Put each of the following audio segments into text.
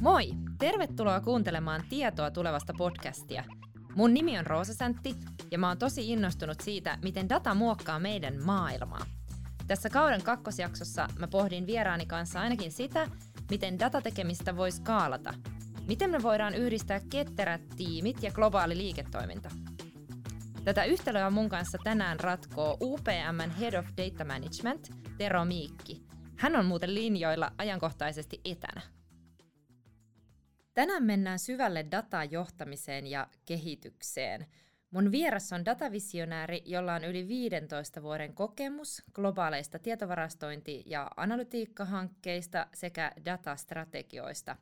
Moi! Tervetuloa kuuntelemaan Tietoa tulevasta podcastia. Mun nimi on Roosa Säntti ja mä oon tosi innostunut siitä, miten data muokkaa meidän maailmaa. Tässä kauden kakkosjaksossa mä pohdin vieraani kanssa ainakin sitä, miten datatekemistä voi skaalata. Miten me voidaan yhdistää ketterät tiimit ja globaali liiketoiminta. Tätä yhtälöä mun kanssa tänään ratkoo UPMn Head of Data Management, Tero Miikki. Hän on muuten linjoilla ajankohtaisesti etänä. Tänään mennään syvälle datajohtamiseen ja kehitykseen. Mun vieras on datavisionääri, jolla on yli 15 vuoden kokemus globaaleista tietovarastointi- ja analytiikkahankkeista sekä datastrategioista.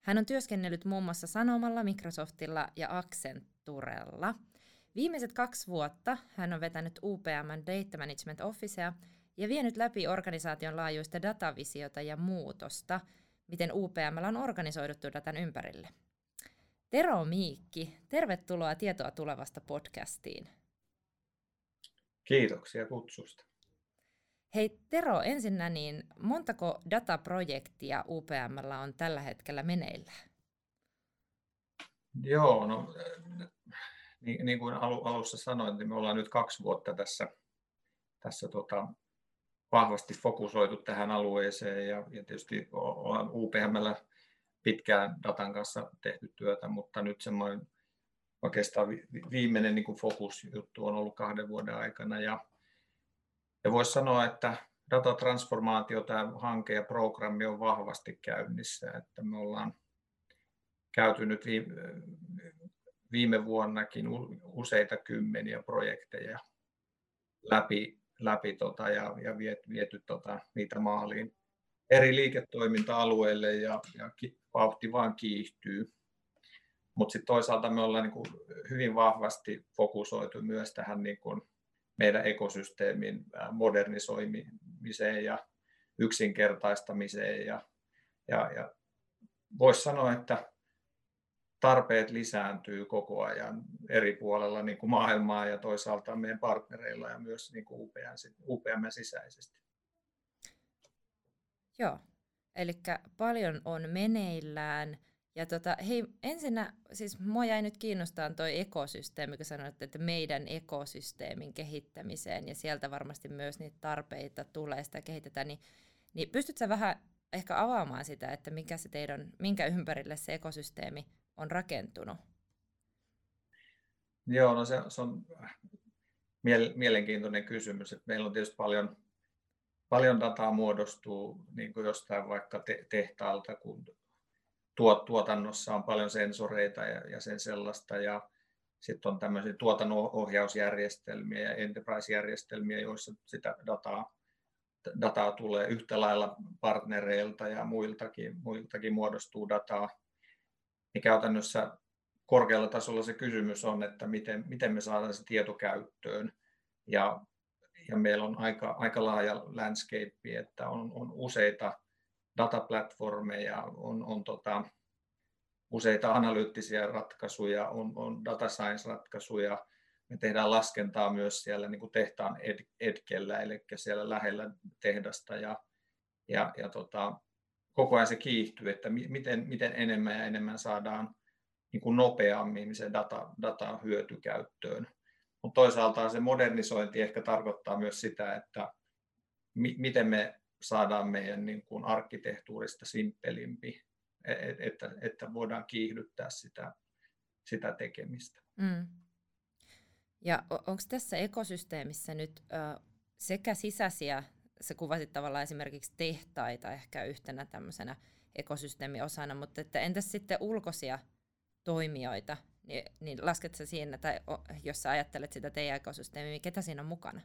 Hän on työskennellyt muun muassa Sanomalla, Microsoftilla ja Accenturella. Viimeiset kaksi vuotta hän on vetänyt UPMn Data Management Officea ja vienyt läpi organisaation laajuista datavisiota ja muutosta – miten UPM on organisoiduttu datan ympärille. Tero Miikki, tervetuloa Tietoa tulevasta podcastiin. Kiitoksia kutsusta. Hei Tero, ensinnä niin montako dataprojektia UPM on tällä hetkellä meneillä? Joo, no niin, niin kuin alussa sanoin, niin me ollaan nyt kaksi vuotta tässä, tässä tota, vahvasti fokusoitu tähän alueeseen ja, ja tietysti ollaan UPMllä pitkään datan kanssa tehty työtä, mutta nyt semmoinen oikeastaan viimeinen niin fokusjuttu on ollut kahden vuoden aikana. Ja, ja voisi sanoa, että datatransformaatio, tämä hanke ja programmi on vahvasti käynnissä, että me ollaan käyty nyt viime, viime vuonnakin useita kymmeniä projekteja läpi läpi tota, ja, ja viety, viety tota, niitä maaliin eri liiketoiminta-alueille ja, ja vauhti vaan kiihtyy. Mutta sitten toisaalta me ollaan niin hyvin vahvasti fokusoitu myös tähän niin kuin meidän ekosysteemin modernisoimiseen ja yksinkertaistamiseen. Ja, ja, ja voisi sanoa, että tarpeet lisääntyy koko ajan eri puolella niin kuin maailmaa ja toisaalta meidän partnereilla ja myös niin kuin UPM, UPM sisäisesti. Joo, eli paljon on meneillään. Ja tota, hei, ensinnä, siis mua jäi nyt kiinnostaa toi ekosysteemi, kun sanoit, että meidän ekosysteemin kehittämiseen, ja sieltä varmasti myös niitä tarpeita tulee, sitä kehitetään, niin, niin pystytkö vähän ehkä avaamaan sitä, että mikä se teidän, minkä ympärille se ekosysteemi on rakentunut? Joo, no se, se on mielenkiintoinen kysymys. Että meillä on tietysti paljon, paljon dataa muodostuu niin kuin jostain vaikka te, tehtaalta, kun tuot, tuotannossa on paljon sensoreita ja, ja sen sellaista. Ja sitten on tämmöisiä tuotannon ohjausjärjestelmiä ja enterprise-järjestelmiä, joissa sitä dataa, dataa tulee yhtä lailla partnereilta ja muiltakin, muiltakin muodostuu dataa niin käytännössä korkealla tasolla se kysymys on, että miten, miten me saadaan se tieto käyttöön. Ja, ja meillä on aika, aika laaja landscape, että on, on useita dataplatformeja, on, on tota, useita analyyttisiä ratkaisuja, on, on data science-ratkaisuja. Me tehdään laskentaa myös siellä niin kuin tehtaan ed- edkellä, eli siellä lähellä tehdasta. Ja, ja, ja tota, koko ajan se kiihtyy, että miten, miten enemmän ja enemmän saadaan niin kuin nopeammin se data, data hyötykäyttöön. Mutta toisaalta se modernisointi ehkä tarkoittaa myös sitä, että mi, miten me saadaan meidän niin kuin arkkitehtuurista simppelimpi, että, että, että voidaan kiihdyttää sitä, sitä tekemistä. Mm. Ja onko tässä ekosysteemissä nyt ö, sekä sisäisiä sä kuvasit tavallaan esimerkiksi tehtaita ehkä yhtenä tämmöisenä ekosysteemiosana, mutta että entäs sitten ulkoisia toimijoita, niin, niin lasket sä siinä, tai jos sä ajattelet sitä teidän ekosysteemiä, niin ketä siinä on mukana?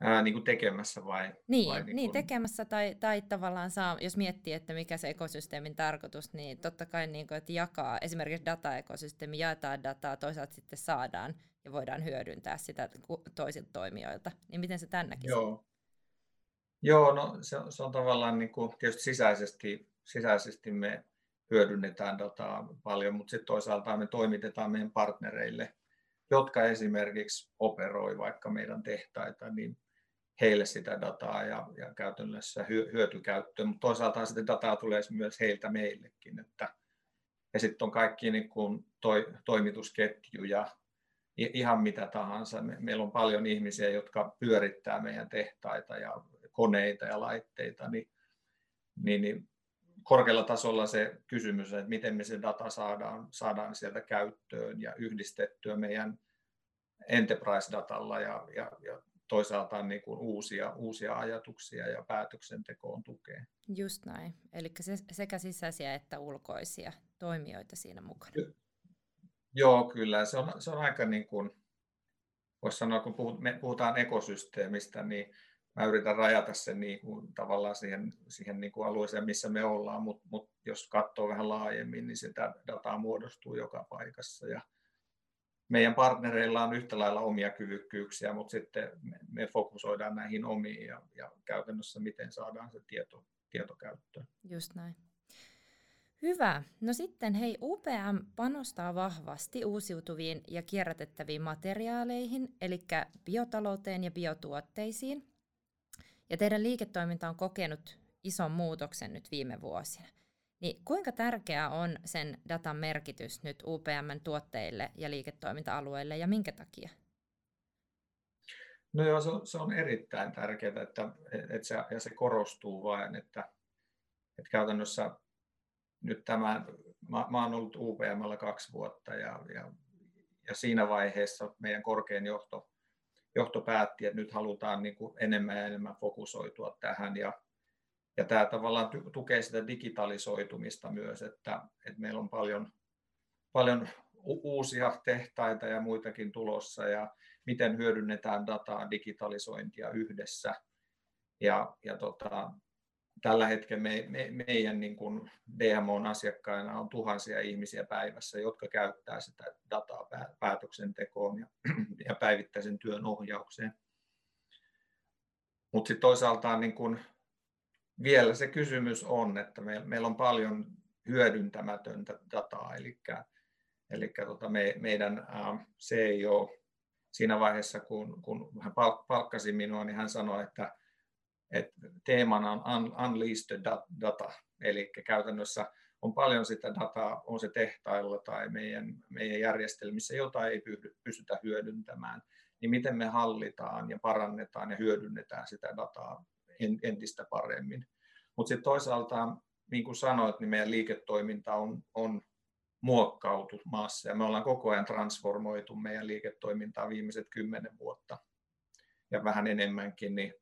Ää, niin kuin tekemässä vai? Niin, vai niin, niin tekemässä tai, tai tavallaan saa, jos miettii, että mikä se ekosysteemin tarkoitus, niin totta kai niin kuin, että jakaa, esimerkiksi dataekosysteemi, jaetaan dataa, toisaalta sitten saadaan ja voidaan hyödyntää sitä toisilta toimijoilta. Niin miten se tämän näkisi? Joo. Joo, no se, se on tavallaan niin kuin, tietysti sisäisesti, sisäisesti me hyödynnetään dataa paljon, mutta sitten toisaalta me toimitetaan meidän partnereille, jotka esimerkiksi operoi vaikka meidän tehtaita, niin heille sitä dataa ja, ja käytännössä hyötykäyttöön, mutta toisaalta sitä dataa tulee myös heiltä meillekin. Että, ja sitten on kaikki niin kuin toi, toimitusketjuja, ihan mitä tahansa. Me, meillä on paljon ihmisiä, jotka pyörittää meidän tehtaita ja koneita ja laitteita, niin, niin, niin korkealla tasolla se kysymys, että miten me se data saadaan, saadaan sieltä käyttöön ja yhdistettyä meidän enterprise-datalla ja, ja, ja toisaalta niin kuin uusia, uusia ajatuksia ja päätöksentekoon tukea. Just näin. Eli sekä sisäisiä että ulkoisia toimijoita siinä mukana. Joo, kyllä. Se on, se on aika niin kuin, voisi sanoa, kun me puhutaan ekosysteemistä, niin mä yritän rajata sen niin kuin, tavallaan siihen, siihen niin kuin alueeseen, missä me ollaan, mutta mut jos katsoo vähän laajemmin, niin sitä dataa muodostuu joka paikassa. Ja meidän partnereilla on yhtä lailla omia kyvykkyyksiä, mutta sitten me, me fokusoidaan näihin omiin ja, ja käytännössä miten saadaan se tieto, tieto käyttöön. Just näin. Hyvä. No sitten hei, UPM panostaa vahvasti uusiutuviin ja kierrätettäviin materiaaleihin, eli biotalouteen ja biotuotteisiin. Ja teidän liiketoiminta on kokenut ison muutoksen nyt viime vuosina. Niin kuinka tärkeää on sen datan merkitys nyt UPMn tuotteille ja liiketoiminta-alueille ja minkä takia? No joo, se on, erittäin tärkeää, että, että se, ja se korostuu vain, että, että käytännössä nyt tämä, mä, mä olen ollut UPMllä kaksi vuotta ja, ja, ja siinä vaiheessa meidän korkein johto, johto päätti, että nyt halutaan niin kuin enemmän ja enemmän fokusoitua tähän ja, ja tämä tavallaan tukee sitä digitalisoitumista myös, että, että meillä on paljon, paljon uusia tehtaita ja muitakin tulossa ja miten hyödynnetään dataa, digitalisointia yhdessä. Ja, ja tota, tällä hetkellä me, me, meidän niin kuin DMOn asiakkaina on tuhansia ihmisiä päivässä, jotka käyttää sitä dataa päätöksentekoon ja, ja päivittäisen työn ohjaukseen. Mutta sitten toisaalta niin kun vielä se kysymys on, että me, meillä on paljon hyödyntämätöntä dataa, eli, eli tota me, meidän CEO siinä vaiheessa, kun, kun hän palkkasi minua, niin hän sanoi, että että teemana on unleashed data, eli käytännössä on paljon sitä dataa, on se tehtailla tai meidän, meidän järjestelmissä, jota ei pystytä hyödyntämään, niin miten me hallitaan ja parannetaan ja hyödynnetään sitä dataa entistä paremmin. Mutta sitten toisaalta, niin kuin sanoit, niin meidän liiketoiminta on, on muokkautumassa ja me ollaan koko ajan transformoitu meidän liiketoimintaa viimeiset kymmenen vuotta ja vähän enemmänkin, niin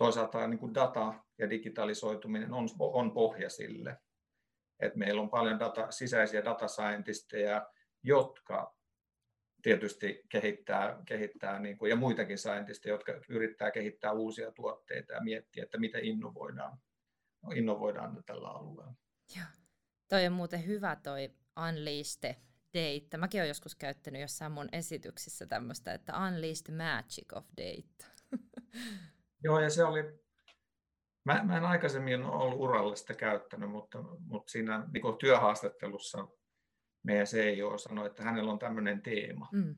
toisaalta niin kuin data ja digitalisoituminen on, on pohja sille. Et meillä on paljon data, sisäisiä data jotka tietysti kehittää, kehittää niin kuin, ja muitakin scientisteja, jotka yrittää kehittää uusia tuotteita ja miettiä, että miten innovoidaan, innovoidaan tällä alueella. Joo. Toi on muuten hyvä toi Unleashed Data. Mäkin olen joskus käyttänyt jossain mun esityksissä tämmöistä, että Unleashed Magic of Data. Joo, ja se oli, mä, mä en aikaisemmin ollut uralla sitä käyttänyt, mutta, mutta siinä niin työhaastattelussa meidän CEO sanoi, että hänellä on tämmöinen teema. Mm.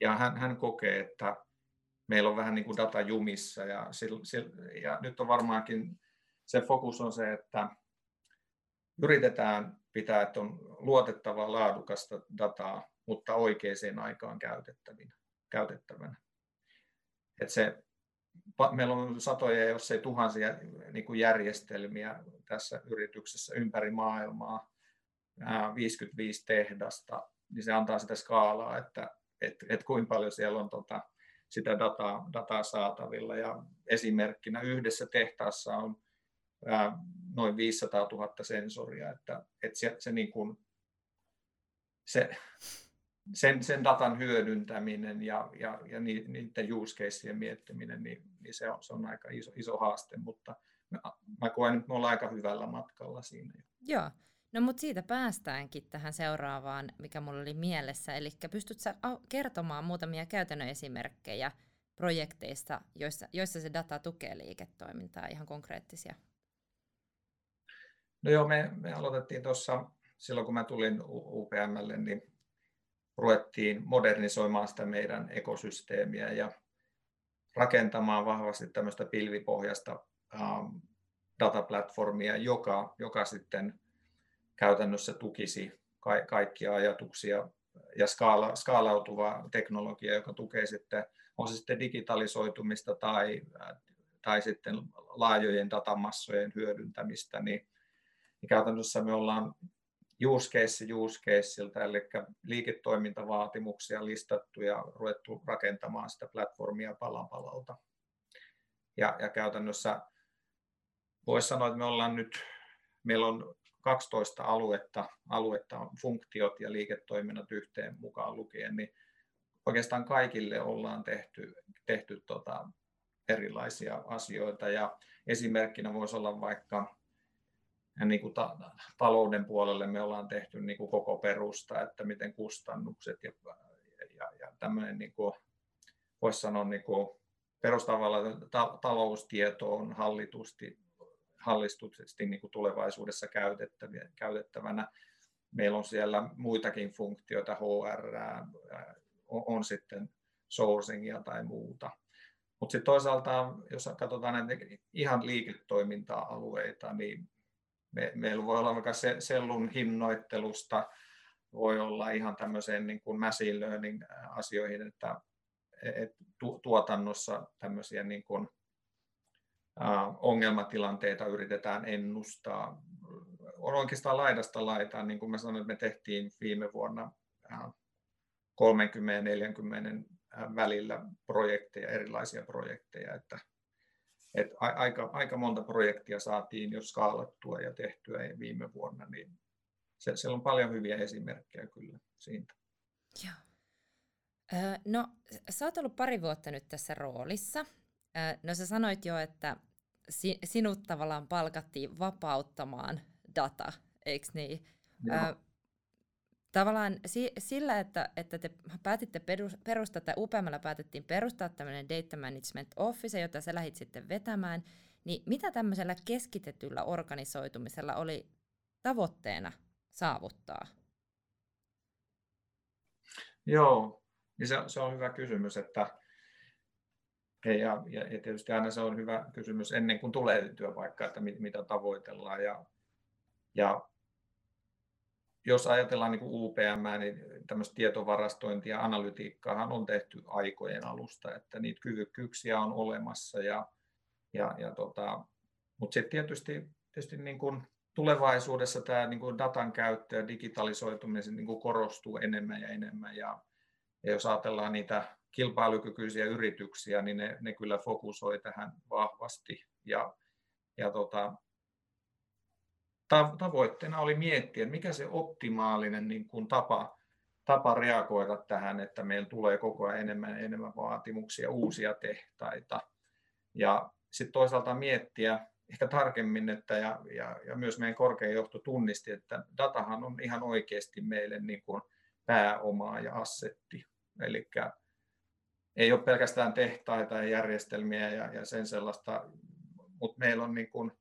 Ja hän, hän kokee, että meillä on vähän niin kuin data jumissa ja, sil, sil, ja nyt on varmaankin se fokus on se, että yritetään pitää, että on luotettavaa, laadukasta dataa, mutta oikeaan aikaan käytettävänä. käytettävänä. Että se meillä on satoja, jos ei tuhansia niin kuin järjestelmiä tässä yrityksessä ympäri maailmaa, 55 tehdasta, niin se antaa sitä skaalaa, että et, et kuinka paljon siellä on tota, sitä dataa, dataa saatavilla. Ja esimerkkinä yhdessä tehtaassa on ää, noin 500 000 sensoria, että, että se, se, niin kuin, se sen, sen datan hyödyntäminen ja, ja, ja niiden use miettiminen, niin, niin se, on, se on aika iso, iso haaste, mutta mä, mä koen, että me ollaan aika hyvällä matkalla siinä. Joo, no mutta siitä päästäänkin tähän seuraavaan, mikä mulla oli mielessä, eli pystytkö sä kertomaan muutamia käytännön esimerkkejä projekteista, joissa, joissa se data tukee liiketoimintaa, ihan konkreettisia? No joo, me, me aloitettiin tuossa silloin, kun mä tulin UPMlle, niin ruvettiin modernisoimaan sitä meidän ekosysteemiä ja, rakentamaan vahvasti tämmöistä pilvipohjasta ähm, dataplatformia, joka, joka sitten käytännössä tukisi ka- kaikkia ajatuksia ja skaala, skaalautuva teknologia, joka tukee sitten, on se sitten digitalisoitumista tai, tai sitten laajojen datamassojen hyödyntämistä, niin, niin käytännössä me ollaan use case use caseilta, eli liiketoimintavaatimuksia listattu ja ruvettu rakentamaan sitä platformia palan palalta. Ja, ja käytännössä voisi sanoa, että me ollaan nyt, meillä on 12 aluetta, aluetta, funktiot ja liiketoiminnat yhteen mukaan lukien, niin oikeastaan kaikille ollaan tehty, tehty tota erilaisia asioita. Ja esimerkkinä voisi olla vaikka niin kuin ta- talouden puolelle me ollaan tehty niin kuin koko perusta, että miten kustannukset ja, ja, ja tämmöinen niin kuin, voisi sanoa niin kuin perustavalla ta- taloustieto on hallitusti hallistusti niin kuin tulevaisuudessa käytettävänä. Meillä on siellä muitakin funktioita, HR, on, on sitten sourcingia tai muuta. Mutta sitten toisaalta, jos katsotaan näitä ihan liiketoiminta-alueita, niin me, meillä voi olla vaikka se, sellun hinnoittelusta, voi olla ihan tämmöiseen niin kuin machine learning asioihin, että et tuotannossa tämmöisiä niin kuin ongelmatilanteita yritetään ennustaa. On oikeastaan laidasta laitaan, niin kuin mä sanoin, että me tehtiin viime vuonna 30 ja 40 välillä projekteja, erilaisia projekteja, että, että aika, aika monta projektia saatiin jo skaalattua ja tehtyä viime vuonna, niin se, siellä on paljon hyviä esimerkkejä kyllä siitä. Joo. No, sä oot ollut pari vuotta nyt tässä roolissa. No sä sanoit jo, että si- sinut tavallaan palkattiin vapauttamaan data, eikö niin? Ö, tavallaan si- sillä, että, että te päätitte perustaa, tai UPMllä päätettiin perustaa tämmöinen Data Management Office, jota sä lähdit sitten vetämään, niin mitä tämmöisellä keskitetyllä organisoitumisella oli tavoitteena saavuttaa? Joo, niin se, se on hyvä kysymys, että ja, ja, ja tietysti aina se on hyvä kysymys ennen kuin tulee työpaikka, että mit, mitä tavoitellaan. Ja, ja jos ajatellaan niin UPM, niin tämmöistä tietovarastointia ja analytiikkaa on tehty aikojen alusta, että niitä kyvykkyyksiä on olemassa. Ja, ja, ja tota, mutta sitten tietysti, tietysti niin kuin tulevaisuudessa tämä niin kuin datan käyttö ja digitalisoituminen niin kuin korostuu enemmän ja enemmän. Ja, ja jos ajatellaan niitä kilpailukykyisiä yrityksiä, niin ne, ne kyllä fokusoi tähän vahvasti. Ja, ja tota, tavoitteena oli miettiä, mikä se optimaalinen niin kuin tapa, tapa reagoida tähän, että meillä tulee koko ajan enemmän enemmän vaatimuksia, uusia tehtaita. Ja sitten toisaalta miettiä ehkä tarkemmin, että ja, ja, ja myös meidän korkein johto tunnisti, että datahan on ihan oikeasti meille niin kuin pääomaa ja assetti. Eli ei ole pelkästään tehtaita ja järjestelmiä ja, ja sen sellaista, mutta meillä on niin kuin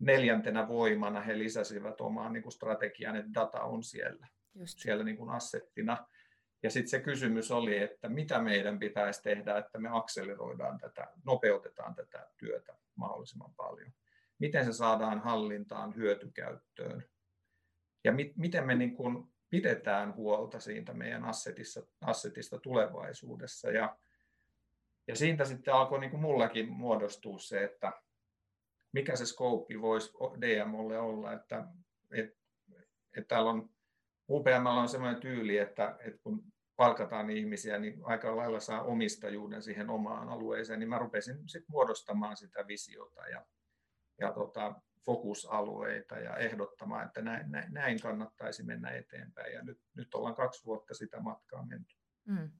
neljäntenä voimana he lisäsivät omaan niin kuin strategiaan, että data on siellä, Just. siellä niin kuin assettina. Ja sitten se kysymys oli, että mitä meidän pitäisi tehdä, että me akseleroidaan tätä, nopeutetaan tätä työtä mahdollisimman paljon. Miten se saadaan hallintaan, hyötykäyttöön. Ja mi- miten me niin kuin pidetään huolta siitä meidän assetissa, assetista tulevaisuudessa. Ja, ja siitä sitten alkoi niin kuin mullakin muodostua se, että mikä se skouppi voisi DMOlle olla, että, että, että täällä on UPM on sellainen tyyli, että, että kun palkataan ihmisiä, niin aika lailla saa omistajuuden siihen omaan alueeseen, niin mä rupesin sitten muodostamaan sitä visiota ja, ja tota, fokusalueita ja ehdottamaan, että näin, näin, näin kannattaisi mennä eteenpäin. Ja nyt, nyt ollaan kaksi vuotta sitä matkaa menty. Mm.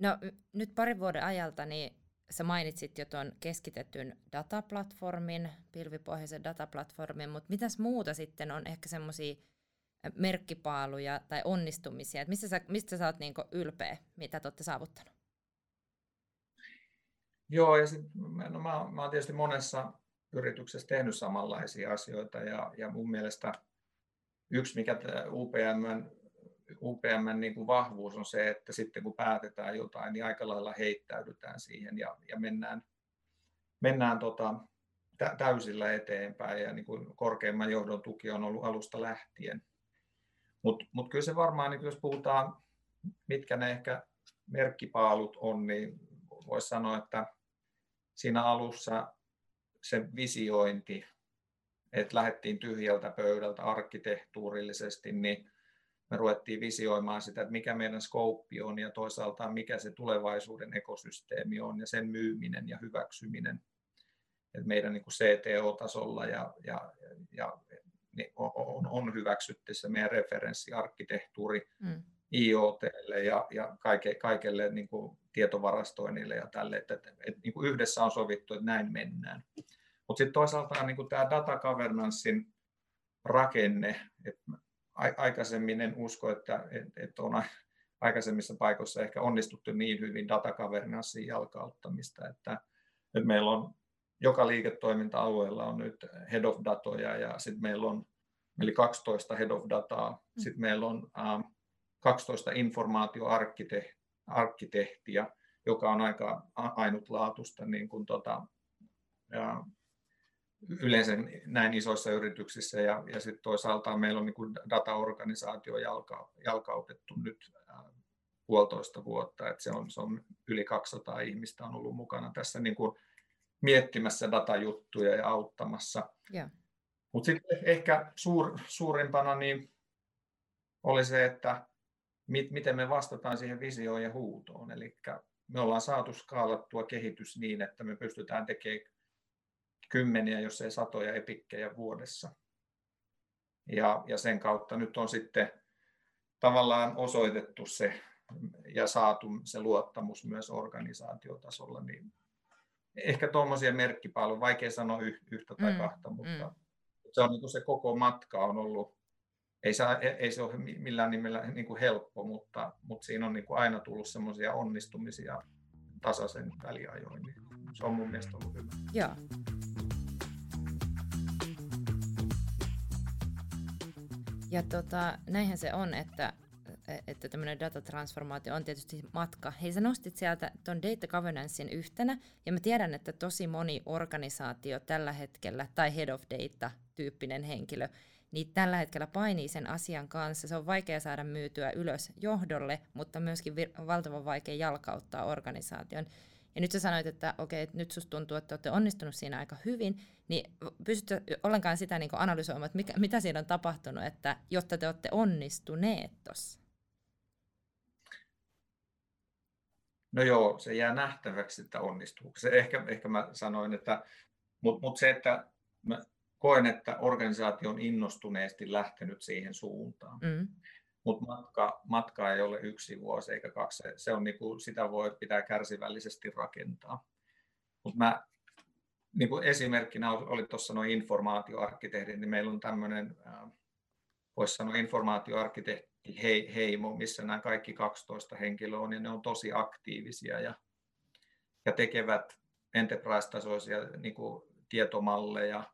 No nyt parin vuoden ajalta niin sä mainitsit jo tuon keskitetyn dataplatformin, pilvipohjaisen dataplatformin, mutta mitäs muuta sitten on ehkä semmoisia merkkipaaluja tai onnistumisia, että mistä sä, mistä sä oot niin ylpeä, mitä te olette saavuttanut? Joo, ja sit, no mä, mä oon tietysti monessa yrityksessä tehnyt samanlaisia asioita ja, ja mun mielestä yksi, mikä UPM UPM niin kuin vahvuus on se, että sitten kun päätetään jotain, niin aika lailla heittäydytään siihen ja, ja mennään, mennään tota, täysillä eteenpäin ja niin kuin korkeimman johdon tuki on ollut alusta lähtien. Mutta mut kyllä se varmaan, niin jos puhutaan, mitkä ne ehkä merkkipaalut on, niin voisi sanoa, että siinä alussa se visiointi, että lähdettiin tyhjältä pöydältä arkkitehtuurillisesti, niin me ruvettiin visioimaan sitä, että mikä meidän skouppi on ja toisaalta mikä se tulevaisuuden ekosysteemi on ja sen myyminen ja hyväksyminen että meidän niin kuin CTO-tasolla ja, ja, ja niin on, on hyväksytty se meidän referenssiarkkitehtuuri mm. IoTlle ja, ja kaike, kaikelle niin kuin tietovarastoinnille ja tälle, että, että, että niin kuin yhdessä on sovittu, että näin mennään. Mutta sitten toisaalta niin kuin tämä data governancein rakenne, että aikaisemmin en usko, että, että, että on aikaisemmissa paikoissa ehkä onnistuttu niin hyvin data governancein jalkauttamista, että, että meillä on joka liiketoiminta-alueella on nyt head of datoja ja sitten meillä on eli 12 head of dataa, mm. sitten meillä on uh, 12 informaatioarkkitehtiä, joka on aika ainutlaatuista niin kuin tota, ja yleensä näin isoissa yrityksissä ja, ja sitten toisaalta meillä on niin kuin dataorganisaatio jalka, jalkautettu nyt puolitoista vuotta, että se on, se on yli 200 ihmistä on ollut mukana tässä niin kuin miettimässä datajuttuja ja auttamassa. Yeah. Mutta sitten ehkä suur, suurimpana niin oli se, että mit, miten me vastataan siihen visioon ja huutoon. Eli me ollaan saatu skaalattua kehitys niin, että me pystytään tekemään kymmeniä, jos ei satoja epikkejä vuodessa. Ja, ja sen kautta nyt on sitten tavallaan osoitettu se ja saatu se luottamus myös organisaatiotasolla niin ehkä tuommoisia merkkipaaluja, vaikea sanoa yhtä tai mm, kahta, mutta mm. se on niin se koko matka on ollut, ei se, ei se ole millään nimellä niin kuin helppo, mutta, mutta siinä on niin kuin aina tullut semmoisia onnistumisia tasaisen väliajoin, niin se on mun mielestä ollut hyvä. Joo. Ja tota, näinhän se on, että että tämmöinen datatransformaatio on tietysti matka. Hei, sä nostit sieltä tuon data governancein yhtenä, ja mä tiedän, että tosi moni organisaatio tällä hetkellä, tai head of data-tyyppinen henkilö, niin tällä hetkellä painii sen asian kanssa. Se on vaikea saada myytyä ylös johdolle, mutta myöskin vir- valtavan vaikea jalkauttaa organisaation. Ja nyt sä sanoit, että okei, okay, nyt susta tuntuu, että olette onnistunut siinä aika hyvin, niin pystytkö ollenkaan sitä niin analysoimaan, että mikä, mitä siinä on tapahtunut, että jotta te olette onnistuneet tuossa? No joo, se jää nähtäväksi, että onnistuu. Se ehkä, ehkä mä sanoin, että, mutta mut se, että mä koen, että organisaatio on innostuneesti lähtenyt siihen suuntaan. Mm. Mutta matka, matka ei ole yksi vuosi eikä kaksi. Se on niinku, sitä voi pitää kärsivällisesti rakentaa. Mutta mä niin kuin esimerkkinä oli tuossa noin informaatioarkkitehdit, niin meillä on tämmöinen, voisi sanoa informaatioarkkitehti heimo, missä nämä kaikki 12 henkilöä on, ja ne on tosi aktiivisia ja, ja tekevät enterprise-tasoisia niin kuin tietomalleja.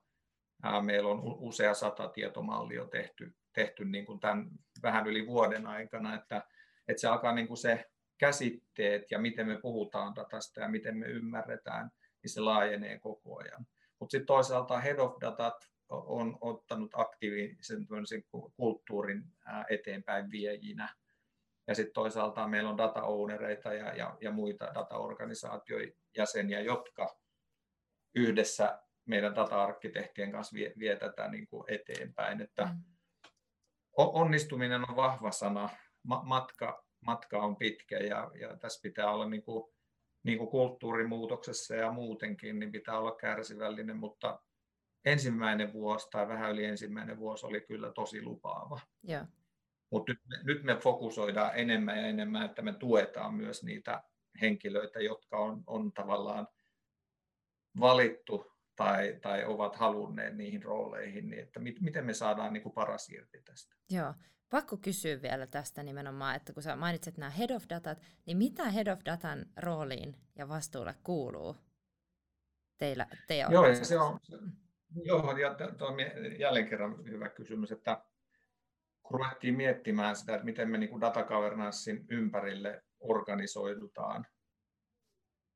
Meillä on usea sata tietomallia tehty, tehty niin kuin tämän vähän yli vuoden aikana, että, että se alkaa niin kuin se käsitteet ja miten me puhutaan datasta ja miten me ymmärretään, niin se laajenee koko ajan. Mutta sitten toisaalta head of datat on ottanut aktiivisen kulttuurin eteenpäin viejinä. Ja sitten toisaalta meillä on data ownereita ja, ja, ja muita dataorganisaatioiden jäseniä, jotka yhdessä meidän data-arkkitehtien kanssa vie, vie tätä niin kuin eteenpäin. Että mm. Onnistuminen on vahva sana, matka, matka on pitkä ja, ja tässä pitää olla niin kuin, niin kuin kulttuurimuutoksessa ja muutenkin, niin pitää olla kärsivällinen, mutta ensimmäinen vuosi tai vähän yli ensimmäinen vuosi oli kyllä tosi lupaava. Yeah. Mutta nyt, nyt me fokusoidaan enemmän ja enemmän, että me tuetaan myös niitä henkilöitä, jotka on, on tavallaan valittu tai, tai ovat halunneet niihin rooleihin, niin että mit, miten me saadaan niin kuin paras irti tästä. Joo, pakko kysyä vielä tästä nimenomaan, että kun sä mainitset nämä head of datat, niin mitä head of datan rooliin ja vastuulle kuuluu teillä, teidän Joo, se on, Joo, ja tuo on jälleen kerran hyvä kysymys, että ruvettiin miettimään sitä, että miten me niin data ympärille organisoidutaan.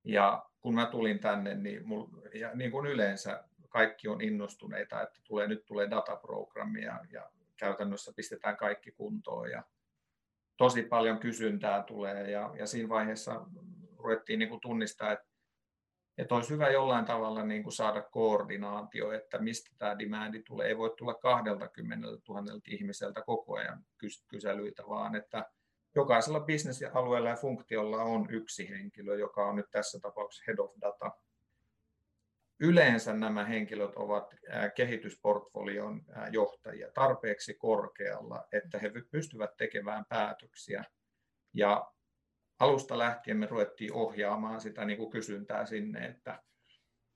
Ja kun mä tulin tänne, niin, mul, ja niin kuin yleensä kaikki on innostuneita, että tulee, nyt tulee dataprogrammi ja, ja käytännössä pistetään kaikki kuntoon ja tosi paljon kysyntää tulee ja, ja siinä vaiheessa ruvettiin niin kuin tunnistaa, että, että olisi hyvä jollain tavalla niin kuin saada koordinaatio, että mistä tämä demandi tulee. Ei voi tulla 20 000 ihmiseltä koko ajan kyselyitä, vaan että jokaisella bisnesalueella ja funktiolla on yksi henkilö, joka on nyt tässä tapauksessa head of data. Yleensä nämä henkilöt ovat kehitysportfolion johtajia tarpeeksi korkealla, että he pystyvät tekemään päätöksiä. Ja alusta lähtien me ruvettiin ohjaamaan sitä niin kuin kysyntää sinne, että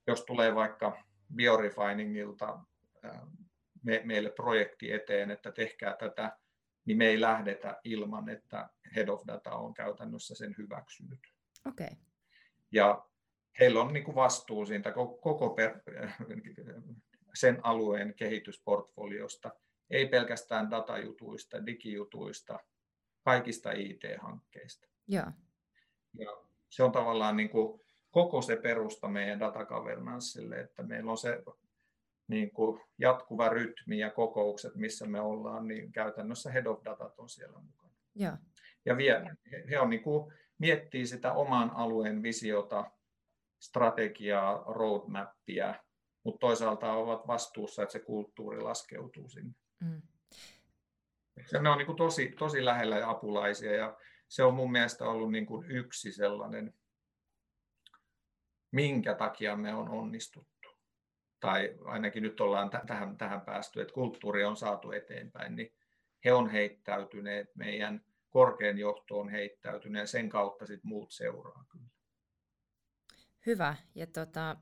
jos tulee vaikka biorefiningilta me, meille projekti eteen, että tehkää tätä, niin me ei lähdetä ilman, että Head of Data on käytännössä sen hyväksynyt. Okay. Ja heillä on niin kuin vastuu siitä koko per, sen alueen kehitysportfoliosta, ei pelkästään datajutuista, digijutuista, kaikista IT-hankkeista. Ja. Ja se on tavallaan niin kuin koko se perusta meidän data governanceille, että meillä on se niin kuin jatkuva rytmi ja kokoukset, missä me ollaan, niin käytännössä head of data on siellä mukana. Ja, ja vie, he on niin kuin, miettii sitä oman alueen visiota, strategiaa, roadmappia, mutta toisaalta ovat vastuussa, että se kulttuuri laskeutuu sinne. Mm. Ne on niin kuin tosi, tosi lähellä ja apulaisia ja se on mun mielestä ollut niin kuin yksi sellainen, minkä takia me on onnistuttu. Tai ainakin nyt ollaan tähän, tähän päästy, että kulttuuri on saatu eteenpäin, niin he on heittäytyneet, meidän korkean johto on heittäytyneet sen kautta sitten muut seuraa kyllä. Hyvä. Ja tota,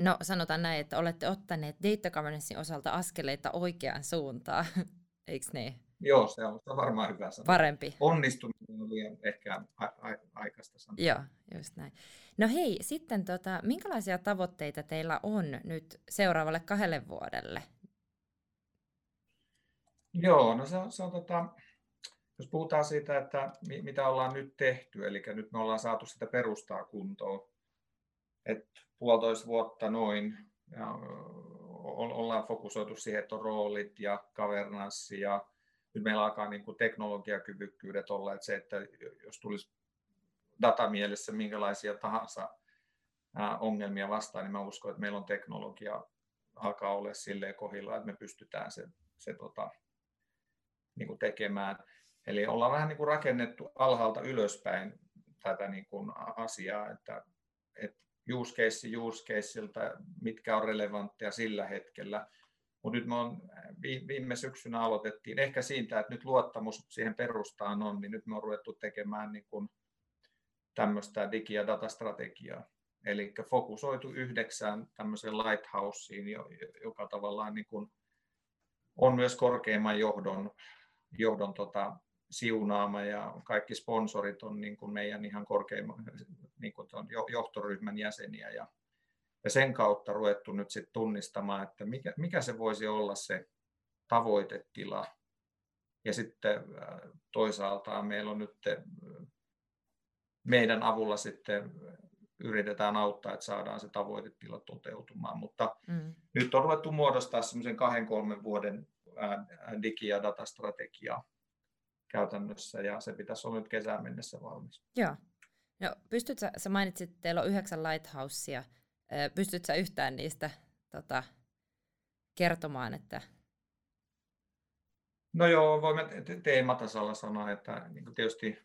no sanotaan näin, että olette ottaneet data governancein osalta askeleita oikeaan suuntaan, eikö niin? Joo, se on, se on varmaan hyvä sanoa. Parempi. Onnistuminen on liian ehkä a- a- aikaista sanoa. Joo, just näin. No hei, sitten tota, minkälaisia tavoitteita teillä on nyt seuraavalle kahdelle vuodelle? Joo, no se on, se on tota, jos puhutaan siitä, että mitä ollaan nyt tehty, eli nyt me ollaan saatu sitä perustaa kuntoon, että puolitoista vuotta noin, ja ollaan fokusoitu siihen, että on roolit ja kavernanssi ja nyt meillä alkaa niin kuin teknologiakyvykkyydet olla, että se, että jos tulisi datamielessä minkälaisia tahansa ongelmia vastaan, niin mä uskon, että meillä on teknologia alkaa olla silleen kohdilla, että me pystytään se, se tota, niin kuin tekemään. Eli ollaan vähän niin kuin rakennettu alhaalta ylöspäin tätä niin kuin asiaa, että, että use case use caseilta, mitkä on relevantteja sillä hetkellä, mutta nyt me on, viime syksynä aloitettiin, ehkä siitä, että nyt luottamus siihen perustaan on, niin nyt me on ruvettu tekemään niin kuin tämmöistä digi- ja datastrategiaa. Eli fokusoitu yhdeksään tämmöiseen lighthouseen, joka tavallaan niin kuin on myös korkeimman johdon, johdon tota, siunaama ja kaikki sponsorit on niin kuin meidän ihan korkeimman niin kuin johtoryhmän jäseniä ja ja sen kautta ruvettu nyt sit tunnistamaan, että mikä, mikä se voisi olla se tavoitetila. Ja sitten äh, toisaalta meillä on nyt äh, meidän avulla sitten yritetään auttaa, että saadaan se tavoitetila toteutumaan. Mutta mm. nyt on ruvettu muodostaa semmoisen kahden, kolmen vuoden äh, digi- ja datastrategia käytännössä, ja se pitäisi olla nyt kesään mennessä valmis. Joo. No, pystytkö, sä mainitsit, että teillä on yhdeksän lighthousea, Pystytkö sä yhtään niistä tota, kertomaan, että... No joo, voimme teematasolla sanoa, että niin kuin tietysti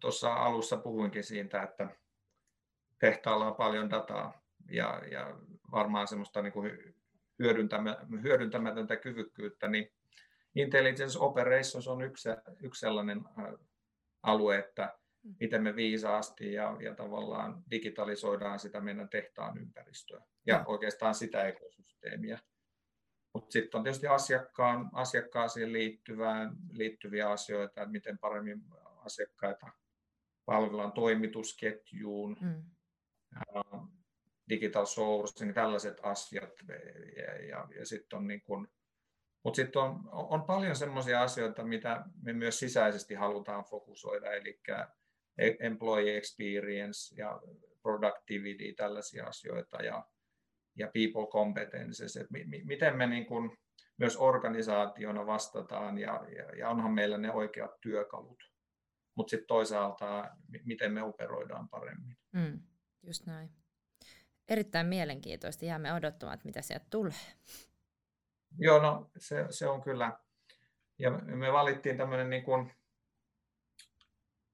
tuossa alussa puhuinkin siitä, että tehtaalla on paljon dataa ja, ja varmaan semmoista niin kuin hyödyntämätöntä kyvykkyyttä, niin Intelligence Operations on yksi, yksi sellainen alue, että. Miten me viisaasti ja, ja tavallaan digitalisoidaan sitä meidän tehtaan ympäristöä ja no. oikeastaan sitä ekosysteemiä. Mutta sitten on tietysti asiakkaan, asiakkaaseen liittyvään, liittyviä asioita, että miten paremmin asiakkaita palvellaan toimitusketjuun, mm. digital sourcing, tällaiset asiat. Ja, ja, ja sitten on niin kun Mutta sitten on, on paljon sellaisia asioita, mitä me myös sisäisesti halutaan fokusoida, eli employee experience ja productivity, tällaisia asioita, ja, ja people competences, että mi, miten me niin kun myös organisaationa vastataan, ja, ja, ja onhan meillä ne oikeat työkalut, mutta sitten toisaalta, miten me operoidaan paremmin. Mm, just näin. Erittäin mielenkiintoista. Jäämme odottamaan, että mitä sieltä tulee. Joo, no se, se on kyllä. Ja me valittiin tämmöinen niin kuin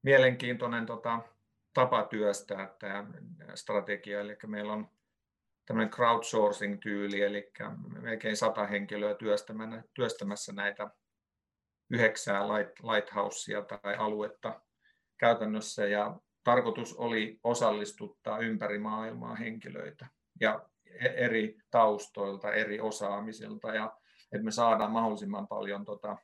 mielenkiintoinen tota, tapa työstää tämä strategia. Eli meillä on tämmöinen crowdsourcing-tyyli, eli melkein sata henkilöä työstämässä näitä yhdeksää light, lighthousea tai aluetta käytännössä. Ja tarkoitus oli osallistuttaa ympäri maailmaa henkilöitä. Ja eri taustoilta, eri osaamisilta ja että me saadaan mahdollisimman paljon tota,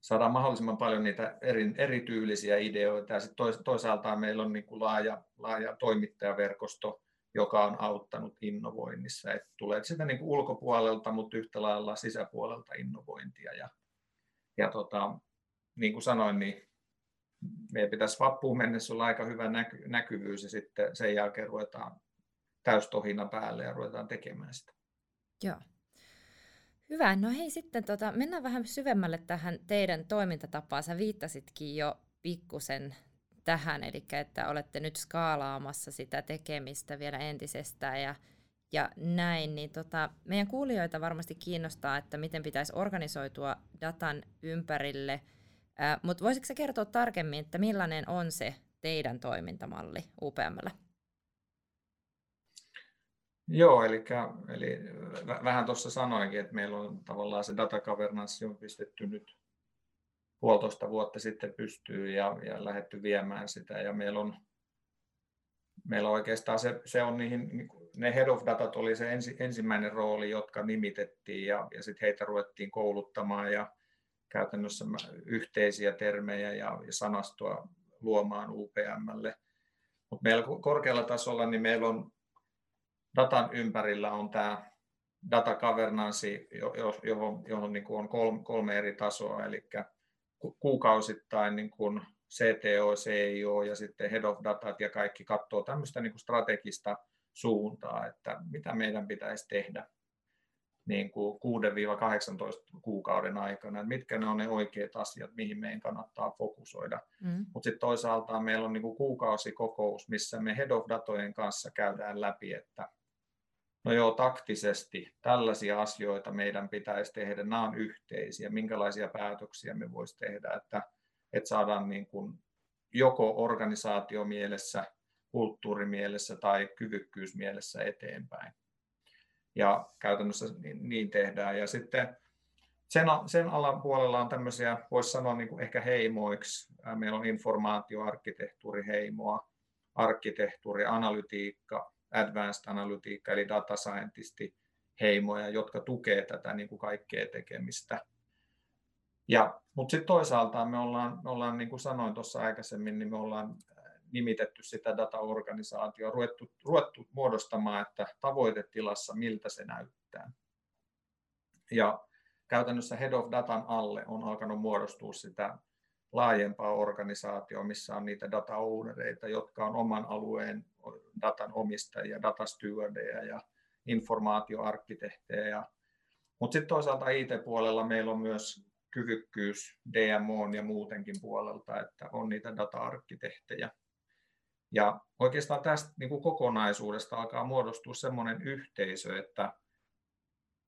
saadaan mahdollisimman paljon niitä eri, erityylisiä ideoita ja sitten toisaalta meillä on niin kuin laaja, laaja toimittajaverkosto, joka on auttanut innovoinnissa. Et tulee sitä niin kuin ulkopuolelta, mutta yhtä lailla sisäpuolelta innovointia. Ja, ja tota, niin kuin sanoin, niin meidän pitäisi vappuun mennessä olla aika hyvä näky, näkyvyys ja sitten sen jälkeen ruvetaan täystohina päälle ja ruvetaan tekemään sitä. Joo. Hyvä. No hei sitten tota, mennään vähän syvemmälle tähän teidän toimintatapaan. Sä viittasitkin jo pikkusen tähän, eli että olette nyt skaalaamassa sitä tekemistä vielä entisestään ja, ja näin, niin tota, meidän kuulijoita varmasti kiinnostaa, että miten pitäisi organisoitua datan ympärille, mutta voisitko sä kertoa tarkemmin, että millainen on se teidän toimintamalli UPMllä? Joo, eli, eli vähän tuossa sanoinkin, että meillä on tavallaan se data governance on pistetty nyt puolitoista vuotta sitten pystyy ja, ja lähetty viemään sitä ja meillä on, meillä on oikeastaan se, se on niihin, ne head of datat oli se ensi, ensimmäinen rooli, jotka nimitettiin ja, ja sitten heitä ruvettiin kouluttamaan ja käytännössä yhteisiä termejä ja, ja sanastoa luomaan UPMlle. Mutta meillä korkealla tasolla niin meillä on datan ympärillä on tämä data governance, johon, johon niin kuin on kolme, kolme eri tasoa, eli kuukausittain niin kuin CTO, CIO ja sitten Head of Datat ja kaikki katsoo tämmöistä niin kuin strategista suuntaa, että mitä meidän pitäisi tehdä niin kuin 6-18 kuukauden aikana, että mitkä ne on ne oikeat asiat, mihin meidän kannattaa fokusoida. Mm. Mutta sitten toisaalta meillä on niin kuin kuukausikokous, missä me Head of Datojen kanssa käydään läpi, että no joo, taktisesti tällaisia asioita meidän pitäisi tehdä, nämä on yhteisiä, minkälaisia päätöksiä me voisi tehdä, että, että saadaan niin kuin joko organisaatiomielessä, kulttuurimielessä tai kyvykkyysmielessä eteenpäin. Ja käytännössä niin, niin tehdään. Ja sitten sen, sen alan puolella on tämmöisiä, voisi sanoa niin kuin ehkä heimoiksi. Meillä on informaatioarkkitehtuuri heimoa, arkkitehtuuri, analytiikka, advanced analytiikka eli data scientisti heimoja, jotka tukee tätä niin kuin kaikkea tekemistä. Ja, mutta sitten toisaalta me ollaan, me ollaan, niin kuin sanoin tuossa aikaisemmin, niin me ollaan äh, nimitetty sitä dataorganisaatioa, ruvettu, ruvettu muodostamaan, että tavoitetilassa miltä se näyttää. Ja käytännössä Head of Datan alle on alkanut muodostua sitä laajempaa organisaatioa, missä on niitä data ownereita, jotka on oman alueen datan omistajia, data ja informaatioarkkitehtejä. Mutta sitten toisaalta IT-puolella meillä on myös kyvykkyys DMO ja muutenkin puolelta, että on niitä data-arkkitehtejä. Ja oikeastaan tästä niin kuin kokonaisuudesta alkaa muodostua sellainen yhteisö, että,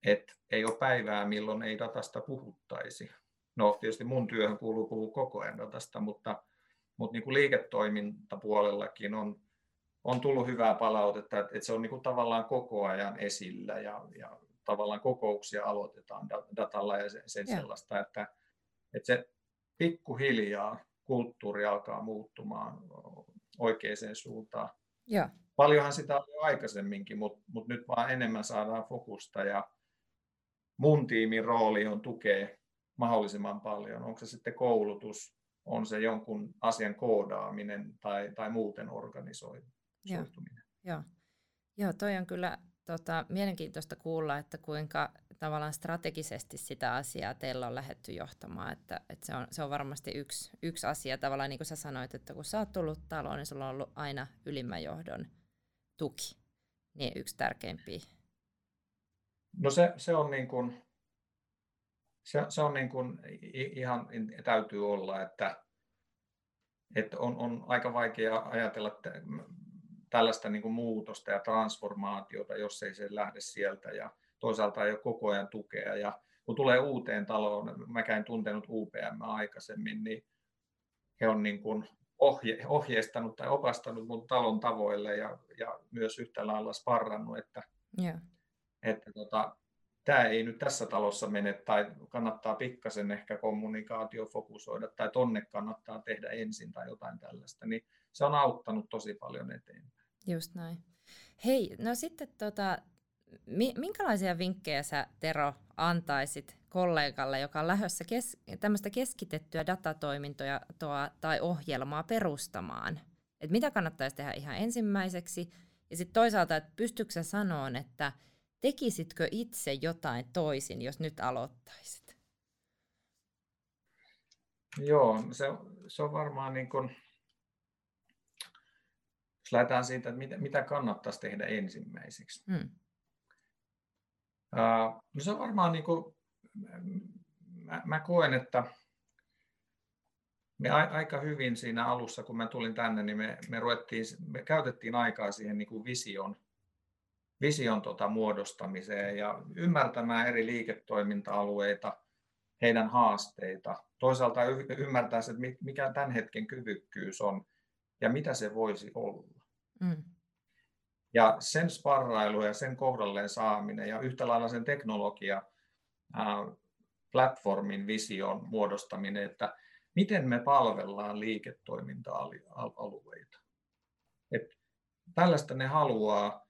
että ei ole päivää, milloin ei datasta puhuttaisi. No tietysti mun työhön kuuluu puhua koko ajan datasta, mutta, mutta niin kuin liiketoimintapuolellakin on, on tullut hyvää palautetta, että, että se on niin kuin tavallaan koko ajan esillä ja, ja tavallaan kokouksia aloitetaan datalla ja sen, sen sellaista, että, että se pikkuhiljaa kulttuuri alkaa muuttumaan oikeaan suuntaan. Ja. Paljonhan sitä oli aikaisemminkin, mutta, mutta nyt vaan enemmän saadaan fokusta ja mun tiimin rooli on tukea mahdollisimman paljon. Onko se sitten koulutus, on se jonkun asian koodaaminen tai, tai muuten organisoituminen. Joo, joo. toi on kyllä tota, mielenkiintoista kuulla, että kuinka tavallaan strategisesti sitä asiaa teillä on lähetty johtamaan, että, että se, on, se on varmasti yksi, yksi asia tavallaan niin kuin sä sanoit, että kun sä oot tullut taloon, niin sulla on ollut aina ylimmän johdon tuki, niin yksi tärkeimpiä. No se, se on niin kuin, se, se on niin kuin ihan täytyy olla, että, että on, on aika vaikea ajatella että tällaista niin kuin muutosta ja transformaatiota, jos ei se lähde sieltä ja toisaalta ei ole koko ajan tukea. Ja kun tulee uuteen taloon, mä käyn tuntenut UPM aikaisemmin, niin he on niin kuin ohje, ohjeistanut tai opastanut mun talon tavoille ja, ja myös yhtä lailla sparrannut, että, yeah. että tota, tämä ei nyt tässä talossa mene tai kannattaa pikkasen ehkä kommunikaatio fokusoida tai tonne kannattaa tehdä ensin tai jotain tällaista, niin se on auttanut tosi paljon eteenpäin. Just näin. Hei, no sitten tota, minkälaisia vinkkejä sä Tero antaisit kollegalle, joka on lähdössä kes- tämmöistä keskitettyä datatoimintoja tuo, tai ohjelmaa perustamaan? Et mitä kannattaisi tehdä ihan ensimmäiseksi? Ja sitten toisaalta, että pystytkö sanoa, että tekisitkö itse jotain toisin, jos nyt aloittaisit? Joo, se, se on varmaan niin kuin, jos lähdetään siitä, että mitä, mitä kannattaisi tehdä ensimmäiseksi. Hmm. Uh, no se on varmaan niin kuin, mä, mä koen, että me aika hyvin siinä alussa, kun mä tulin tänne, niin me, me, ruvettiin, me käytettiin aikaa siihen niin kuin vision, vision tota muodostamiseen ja ymmärtämään eri liiketoiminta-alueita, heidän haasteita. Toisaalta ymmärtää, että mikä tämän hetken kyvykkyys on ja mitä se voisi olla. Mm. Ja sen sparrailu ja sen kohdalleen saaminen ja yhtä lailla sen teknologia platformin vision muodostaminen, että miten me palvellaan liiketoiminta-alueita. Et tällaista ne haluaa,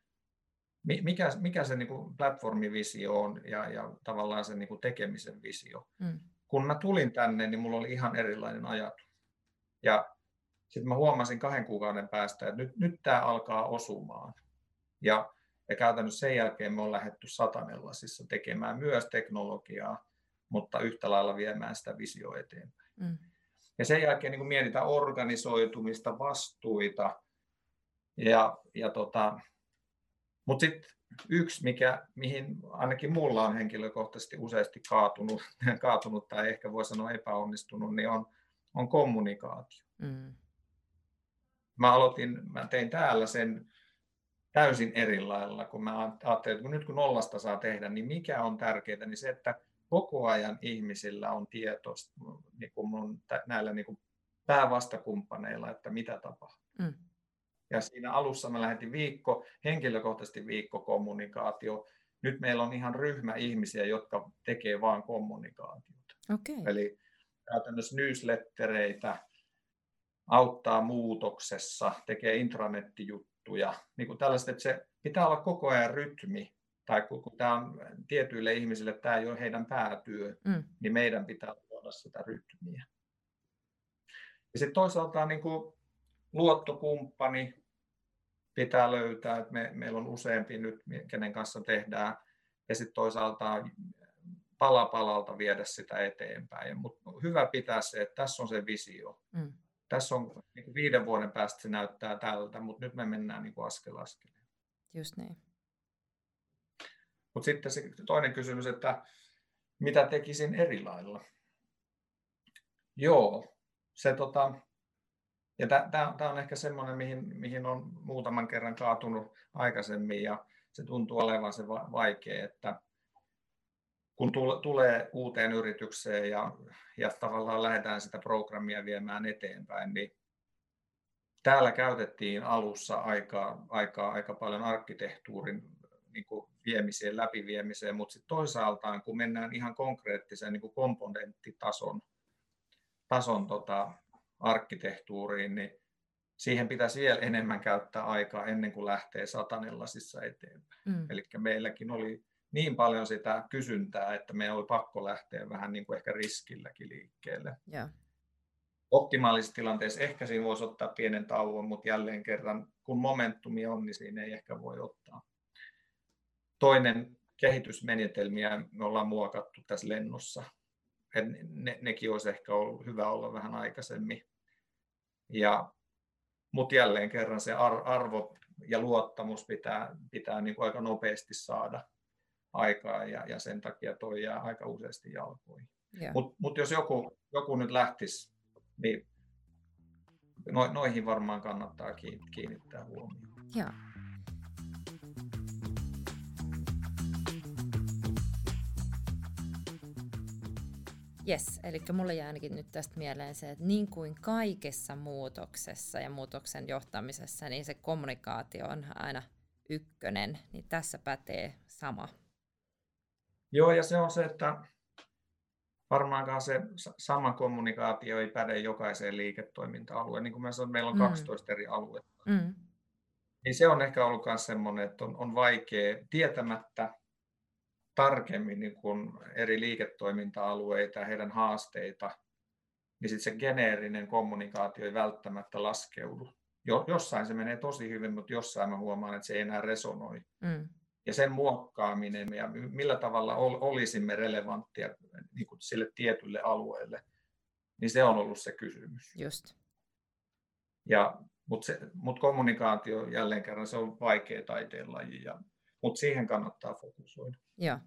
mikä, mikä se niin platformivisio on ja, ja tavallaan se niin tekemisen visio. Mm. Kun mä tulin tänne, niin mulla oli ihan erilainen ajatus. Ja sitten mä huomasin kahden kuukauden päästä, että nyt, nyt tämä alkaa osumaan. Ja, ja käytännössä sen jälkeen me on lähdetty satanellasissa tekemään myös teknologiaa, mutta yhtä lailla viemään sitä visioa eteenpäin. Mm. Ja sen jälkeen niin kun mietitään organisoitumista, vastuita. Ja, ja tota, mutta sitten yksi, mikä, mihin ainakin mulla on henkilökohtaisesti useasti kaatunut, kaatunut tai ehkä voi sanoa epäonnistunut, niin on, on kommunikaatio. Mm. Mä aloitin, mä tein täällä sen täysin eri lailla, kun mä ajattelin, että nyt kun nollasta saa tehdä, niin mikä on tärkeää, niin se, että koko ajan ihmisillä on tieto niin kuin mun, näillä niin kuin päävastakumppaneilla, että mitä tapahtuu. Mm. Ja siinä alussa mä lähetin viikko, henkilökohtaisesti viikko kommunikaatio. Nyt meillä on ihan ryhmä ihmisiä, jotka tekee vain kommunikaatiota. Okay. Eli käytännössä newslettereitä, auttaa muutoksessa, tekee intranettijuttuja, niin kuin tällaiset, että se pitää olla koko ajan rytmi, tai kun, kun tämä on tietyille ihmisille, tämä ei ole heidän päätyö, mm. niin meidän pitää luoda sitä rytmiä. Ja sitten toisaalta niin kuin luottokumppani pitää löytää, että me, meillä on useampi nyt, kenen kanssa tehdään, ja sitten toisaalta pala palalta viedä sitä eteenpäin. Mutta hyvä pitää se, että tässä on se visio. Mm tässä on niin kuin viiden vuoden päästä se näyttää tältä, mutta nyt me mennään niin kuin askel askeleen. Just niin. Mutta sitten se toinen kysymys, että mitä tekisin eri lailla? Joo, se tota, ja tämä on ehkä semmoinen, mihin, mihin on muutaman kerran kaatunut aikaisemmin ja se tuntuu olevan se vaikea, että kun tulee uuteen yritykseen ja, ja tavallaan lähdetään sitä programmia viemään eteenpäin, niin täällä käytettiin alussa aikaa, aikaa aika paljon arkkitehtuurin niin kuin viemiseen, läpiviemiseen, mutta sitten toisaaltaan kun mennään ihan konkreettiseen niin kuin komponenttitason tason, tota, arkkitehtuuriin, niin siihen pitäisi vielä enemmän käyttää aikaa ennen kuin lähtee satanellasissa eteenpäin. Mm. Eli meilläkin oli niin paljon sitä kysyntää, että meidän oli pakko lähteä vähän niin kuin ehkä riskilläkin liikkeelle. Yeah. Optimaalisessa tilanteessa ehkä siinä voisi ottaa pienen tauon, mutta jälleen kerran, kun momentumi on, niin siinä ei ehkä voi ottaa. Toinen kehitysmenetelmiä me ollaan muokattu tässä lennossa. Et ne, nekin olisi ehkä ollut hyvä olla vähän aikaisemmin. Ja, mutta jälleen kerran se arvo ja luottamus pitää, pitää niin kuin aika nopeasti saada aikaa ja, ja sen takia toi jää aika useasti jalkoihin. Mutta mut jos joku, joku nyt lähtisi, niin no, noihin varmaan kannattaa kiinnittää huomioon. Joo. Yes, eli mulle jää ainakin nyt tästä mieleen se, että niin kuin kaikessa muutoksessa ja muutoksen johtamisessa, niin se kommunikaatio on aina ykkönen, niin tässä pätee sama. Joo, ja se on se, että varmaankaan se sama kommunikaatio ei päde jokaiseen liiketoiminta-alueen. Niin kuin mä sanoin, meillä on 12 mm. eri aluetta. Mm. Niin se on ehkä ollut myös semmoinen, että on, on vaikea tietämättä tarkemmin niin kuin eri liiketoiminta-alueita ja heidän haasteita, niin sitten se geneerinen kommunikaatio ei välttämättä laskeudu. Jo, jossain se menee tosi hyvin, mutta jossain mä huomaan, että se ei enää resonoi. Mm. Ja sen muokkaaminen ja millä tavalla olisimme relevanttia niin kuin sille tietylle alueelle, niin se on ollut se kysymys. Just. Ja, mutta, se, mutta kommunikaatio jälleen kerran se on vaikea taiteenlaji ja mutta siihen kannattaa fokusoida. Joo.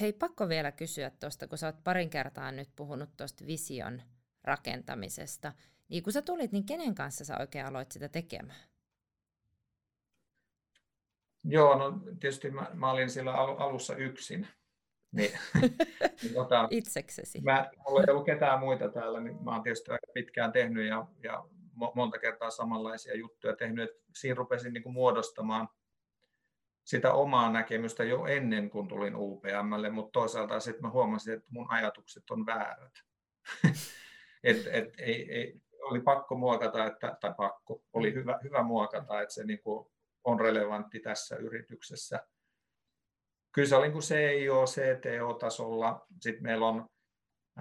Hei, pakko vielä kysyä tuosta, kun sä oot parin kertaa nyt puhunut tuosta vision rakentamisesta. Niin kun sä tulit, niin kenen kanssa sä oikein aloit sitä tekemään? Joo, no tietysti mä, mä olin siellä alussa yksin. Niin, niin tota, Itseksesi. Mä, mulla ei ollut ketään muita täällä, niin mä oon tietysti aika pitkään tehnyt ja, ja monta kertaa samanlaisia juttuja tehnyt. Et siinä rupesin niin kuin muodostamaan – sitä omaa näkemystä jo ennen kuin tulin UPMlle, mutta toisaalta sitten mä huomasin, että mun ajatukset on väärät. et, et, ei, ei, oli pakko muokata, että, tai pakko, oli hyvä, hyvä muokata, että se niinku on relevantti tässä yrityksessä. Kyllä se oli niin CIO, CTO-tasolla. Sitten meillä on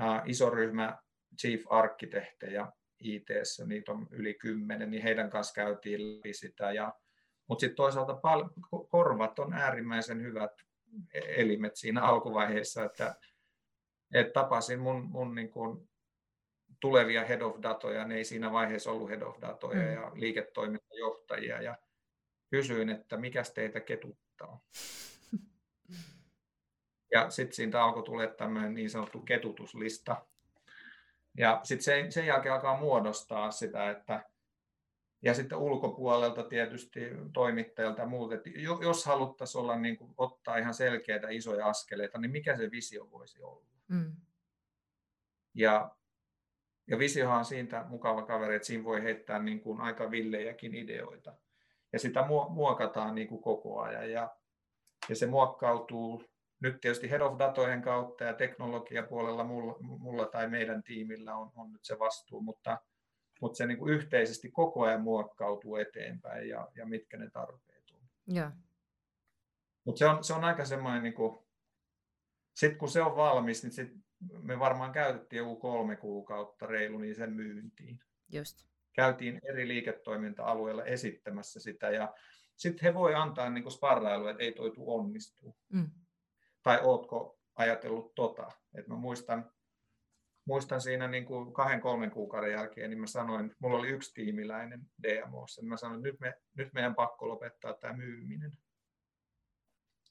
ä, iso ryhmä chief arkkitehtejä IT, niitä on yli kymmenen, niin heidän kanssa käytiin läpi sitä. Ja mutta sitten toisaalta pal- korvat on äärimmäisen hyvät elimet siinä alkuvaiheessa, että, että tapasin mun, mun niin kuin tulevia head of datoja, ne ei siinä vaiheessa ollut head of datoja mm. ja liiketoimintajohtajia ja kysyin, että mikä teitä ketuttaa. Ja sitten siitä alkoi tulla tämmöinen niin sanottu ketutuslista. Ja sitten sen, sen jälkeen alkaa muodostaa sitä, että ja sitten ulkopuolelta tietysti toimittajilta ja muut, että jos haluttaisiin olla niin kuin, ottaa ihan selkeitä isoja askeleita, niin mikä se visio voisi olla? Mm. Ja, ja visiohan on siitä mukava kaveri, että siinä voi heittää niin kuin aika villejäkin ideoita. Ja sitä muokataan niin kuin koko ajan. Ja, ja se muokkautuu nyt tietysti head of datojen kautta ja teknologiapuolella mulla, mulla tai meidän tiimillä on, on nyt se vastuu, mutta mutta se niin kuin yhteisesti koko ajan muokkautuu eteenpäin ja, ja mitkä ne tarpeet on. Mutta se on, se on aika semmoinen, niin kuin, sitten kun se on valmis, niin sit me varmaan käytettiin joku kolme kuukautta reilu niin sen myyntiin. Just. Käytiin eri liiketoiminta-alueilla esittämässä sitä ja sitten he voi antaa niin kuin sparrailua, että ei toitu onnistuu. Mm. Tai ootko ajatellut tota. Et mä muistan, muistan siinä niin kuin kahden, kolmen kuukauden jälkeen, niin mä sanoin, mulla oli yksi tiimiläinen DMOssa, niin mä sanoin, että nyt, me, nyt meidän pakko lopettaa tämä myyminen.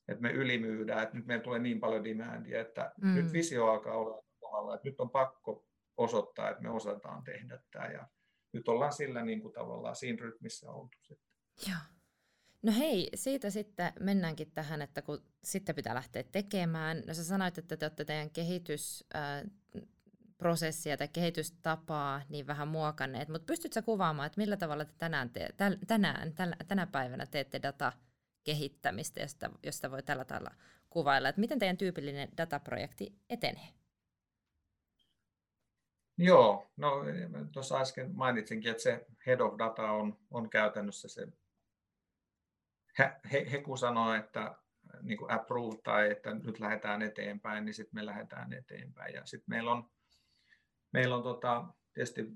Että me ylimyydään, että nyt meillä tulee niin paljon demandia, että mm. nyt visio alkaa olla kohdalla, että nyt on pakko osoittaa, että me osataan tehdä tämä. Ja nyt ollaan sillä niin kuin tavallaan siinä rytmissä oltu sitten. Joo. No hei, siitä sitten mennäänkin tähän, että kun sitten pitää lähteä tekemään. No sä sanoit, että te olette teidän kehitys, äh, prosessia tai kehitystapaa niin vähän muokanneet, mutta pystytkö kuvaamaan, että millä tavalla te tänään, te, tänään tänä päivänä teette datakehittämistä, josta, josta voi tällä tavalla kuvailla, että miten teidän tyypillinen dataprojekti etenee? Joo, no tuossa äsken mainitsinkin, että se head of data on, on käytännössä se, he, he, he kun sanoo, että niin kuin approve tai että nyt lähdetään eteenpäin, niin sitten me lähdetään eteenpäin. Ja sitten meillä on meillä on tota, tietysti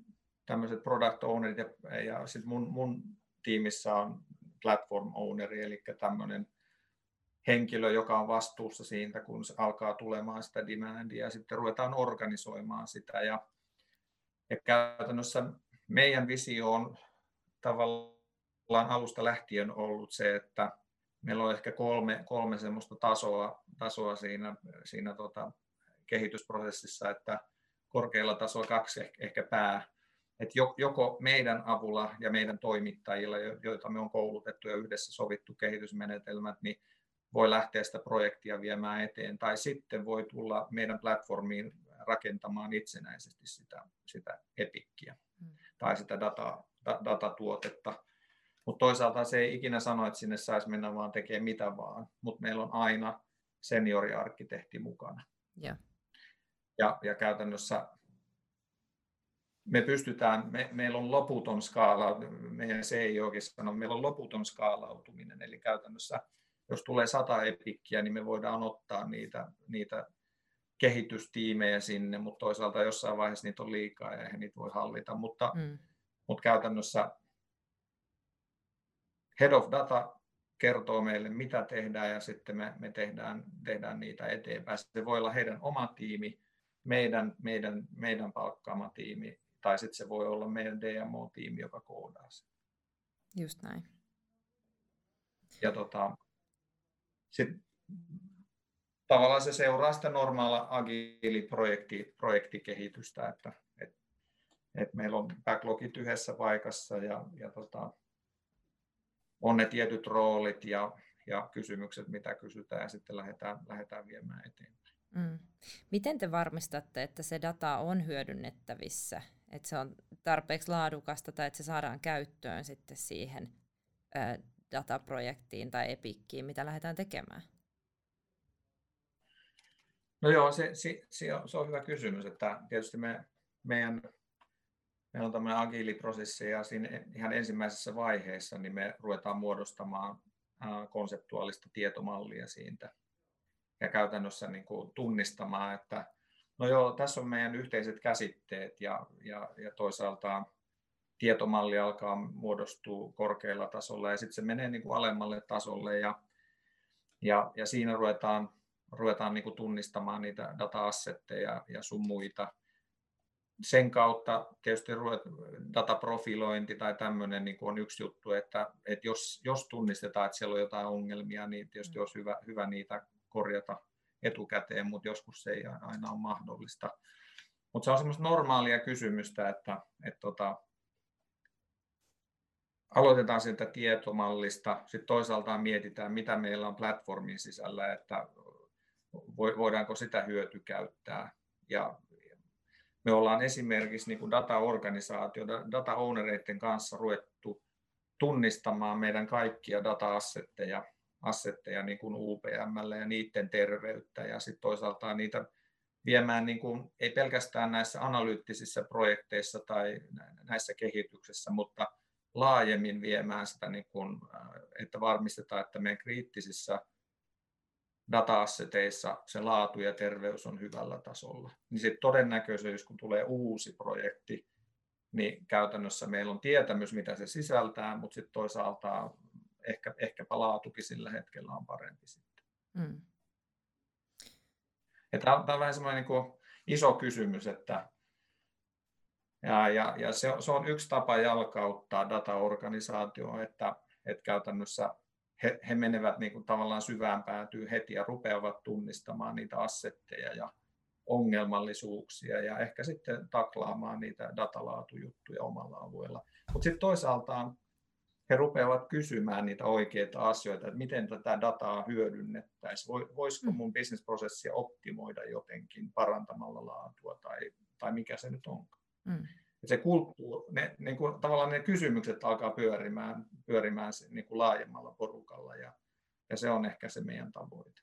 tämmöiset product ownerit ja, ja sitten mun, mun tiimissä on platform owneri, eli tämmöinen henkilö, joka on vastuussa siitä, kun se alkaa tulemaan sitä demandia ja sitten ruvetaan organisoimaan sitä. Ja, ja käytännössä meidän visio on tavallaan alusta lähtien ollut se, että meillä on ehkä kolme, kolme semmoista tasoa, tasoa siinä, siinä tota kehitysprosessissa, että korkealla tasolla kaksi ehkä pää, että joko meidän avulla ja meidän toimittajilla, joita me on koulutettu ja yhdessä sovittu kehitysmenetelmät, niin voi lähteä sitä projektia viemään eteen, tai sitten voi tulla meidän platformiin rakentamaan itsenäisesti sitä, sitä epikkiä mm. tai sitä data, da, datatuotetta. Mutta toisaalta se ei ikinä sano, että sinne saisi mennä vaan tekemään mitä vaan, mutta meillä on aina senioriarkkitehti mukana. Yeah. Ja, ja käytännössä me pystytään, me, meillä on loputon skaala, meidän oikein sano, meillä on loputon skaalautuminen, eli käytännössä jos tulee sata epikkiä, niin me voidaan ottaa niitä, niitä kehitystiimejä sinne, mutta toisaalta jossain vaiheessa niitä on liikaa ja eihän niitä voi hallita, mutta, mm. mutta käytännössä Head of Data kertoo meille, mitä tehdään ja sitten me, me tehdään, tehdään niitä eteenpäin. Se voi olla heidän oma tiimi, meidän, meidän, meidän palkkaama tiimi tai sitten se voi olla meidän DMO-tiimi, joka koodaa sen. Just näin. Ja tota, sit, tavallaan se seuraa sitä normaalia agiili-projekti, projektikehitystä, että et, et meillä on backlogit yhdessä paikassa ja, ja tota, on ne tietyt roolit ja, ja kysymykset, mitä kysytään ja sitten lähdetään, lähdetään viemään eteenpäin. Mm. Miten te varmistatte, että se data on hyödynnettävissä, että se on tarpeeksi laadukasta tai että se saadaan käyttöön sitten siihen ä, dataprojektiin tai epikkiin, mitä lähdetään tekemään? No joo, se, se, se, on, se on hyvä kysymys, että tietysti me, meidän, meillä on tämmöinen agiiliprosessi ja siinä ihan ensimmäisessä vaiheessa niin me ruvetaan muodostamaan konseptuaalista tietomallia siitä ja käytännössä niin kuin tunnistamaan, että no joo, tässä on meidän yhteiset käsitteet ja, ja, ja toisaalta tietomalli alkaa muodostua korkealla tasolla ja sitten se menee niin kuin alemmalle tasolle ja, ja, ja siinä ruvetaan, ruvetaan niin kuin tunnistamaan niitä data-assetteja ja sun muita. Sen kautta tietysti dataprofilointi tai tämmöinen niin on yksi juttu, että, että jos, jos tunnistetaan, että siellä on jotain ongelmia, niin tietysti mm. olisi hyvä, hyvä niitä korjata etukäteen, mutta joskus se ei aina ole mahdollista. Mutta se on semmoista normaalia kysymystä, että, että tota, aloitetaan sieltä tietomallista, sitten toisaalta mietitään, mitä meillä on platformin sisällä, että voidaanko sitä hyötykäyttää. Ja me ollaan esimerkiksi niin dataorganisaatio, data ownereiden kanssa ruvettu tunnistamaan meidän kaikkia data-assetteja assetteja niin kuin UPMlle ja niiden terveyttä ja sitten toisaalta niitä viemään niin kuin, ei pelkästään näissä analyyttisissä projekteissa tai näissä kehityksessä, mutta laajemmin viemään sitä, niin kuin, että varmistetaan, että meidän kriittisissä data-asseteissa se laatu ja terveys on hyvällä tasolla. Niin sitten todennäköisyys, kun tulee uusi projekti, niin käytännössä meillä on tietämys, mitä se sisältää, mutta sitten toisaalta ehkä, ehkäpä laatukin sillä hetkellä on parempi sitten. Mm. Tämä on, tämä on vähän semmoinen niin iso kysymys, että ja, ja, ja se, se on yksi tapa jalkauttaa dataorganisaatioon, että, että käytännössä he, he menevät niin kuin tavallaan syvään päätyyn heti ja rupeavat tunnistamaan niitä assetteja ja ongelmallisuuksia ja ehkä sitten taklaamaan niitä datalaatujuttuja omalla alueella. Mutta sitten toisaalta he rupeavat kysymään niitä oikeita asioita, että miten tätä dataa hyödynnettäisiin. Voisiko mm. mun bisnesprosessia optimoida jotenkin parantamalla laatua tai, tai mikä se nyt onkaan. Mm. Se kulttuuri, ne, niin kuin, tavallaan ne kysymykset alkaa pyörimään, pyörimään niin kuin laajemmalla porukalla ja, ja se on ehkä se meidän tavoite.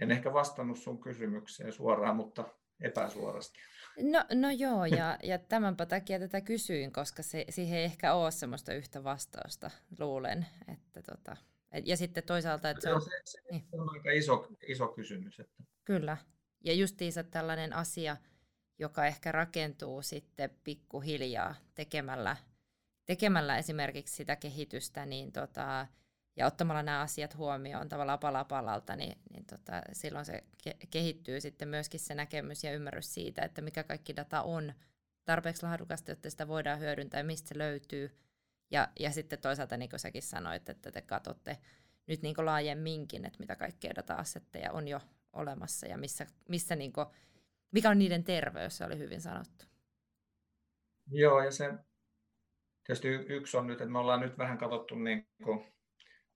En ehkä vastannut sun kysymykseen suoraan, mutta epäsuorasti. No, no joo, ja, ja tämänpä takia tätä kysyin, koska se, siihen ei ehkä ole semmoista yhtä vastausta, luulen. Että tota, et, ja sitten toisaalta, että se on... Se, se, niin. on aika iso, iso kysymys. Että. Kyllä, ja justiinsa tällainen asia, joka ehkä rakentuu sitten pikkuhiljaa tekemällä, tekemällä esimerkiksi sitä kehitystä, niin tota, ja ottamalla nämä asiat huomioon tavallaan pala palalta, niin, niin tota, silloin se ke- kehittyy sitten myöskin se näkemys ja ymmärrys siitä, että mikä kaikki data on tarpeeksi laadukasta, jotta sitä voidaan hyödyntää ja mistä se löytyy. Ja, ja sitten toisaalta, niin kuin säkin sanoit, että te katsotte nyt niin laajemminkin, että mitä kaikkea data-assetteja on jo olemassa ja missä, missä niin kuin, mikä on niiden terveys, se oli hyvin sanottu. Joo, ja se tietysti yksi on nyt, että me ollaan nyt vähän katsottu niin kuin,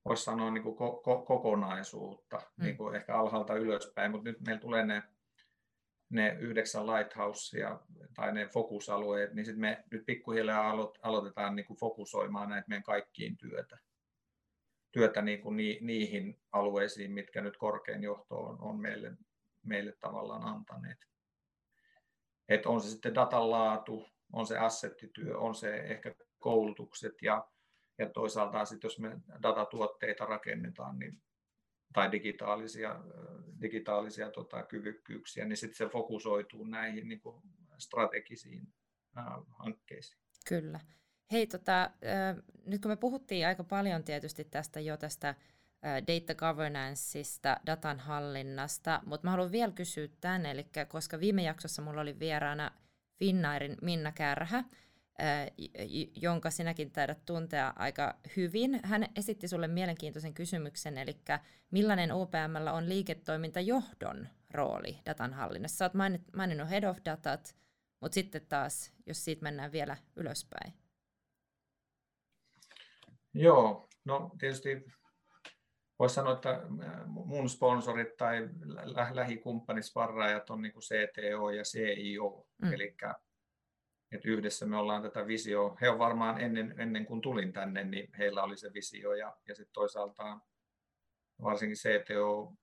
voisi sanoa niin kuin ko- kokonaisuutta, mm. niin kuin ehkä alhaalta ylöspäin, mutta nyt meillä tulee ne, ne yhdeksän lighthousea tai ne fokusalueet, niin sitten me nyt pikkuhiljaa alo- aloitetaan niin kuin fokusoimaan näitä meidän kaikkiin työtä työtä niin kuin ni, niihin alueisiin, mitkä nyt korkein johto on, on meille, meille tavallaan antaneet. Et on se sitten datan laatu, on se assettityö, on se ehkä koulutukset ja, ja toisaalta sitten jos me datatuotteita rakennetaan niin, tai digitaalisia, digitaalisia tota, kyvykkyyksiä, niin sitten se fokusoituu näihin niin kuin strategisiin ää, hankkeisiin. Kyllä. Hei, tota, äh, nyt kun me puhuttiin aika paljon tietysti tästä jo tästä äh, data governanceista, datan hallinnasta, mutta mä haluan vielä kysyä tämän, eli koska viime jaksossa mulla oli vieraana Finnairin Minna Kärhä, jonka sinäkin taidat tuntea aika hyvin. Hän esitti sulle mielenkiintoisen kysymyksen, eli millainen OPM on liiketoimintajohdon rooli datan hallinnassa? Sä oot maininnut head of datat, mutta sitten taas, jos siitä mennään vielä ylöspäin. Joo, no tietysti voisi sanoa, että mun sponsorit tai lä- lähikumppanisparraajat on niin kuin CTO ja CIO, mm. eli että yhdessä me ollaan tätä visio. He on varmaan ennen, ennen kuin tulin tänne, niin heillä oli se visio ja, ja sitten toisaalta varsinkin CTO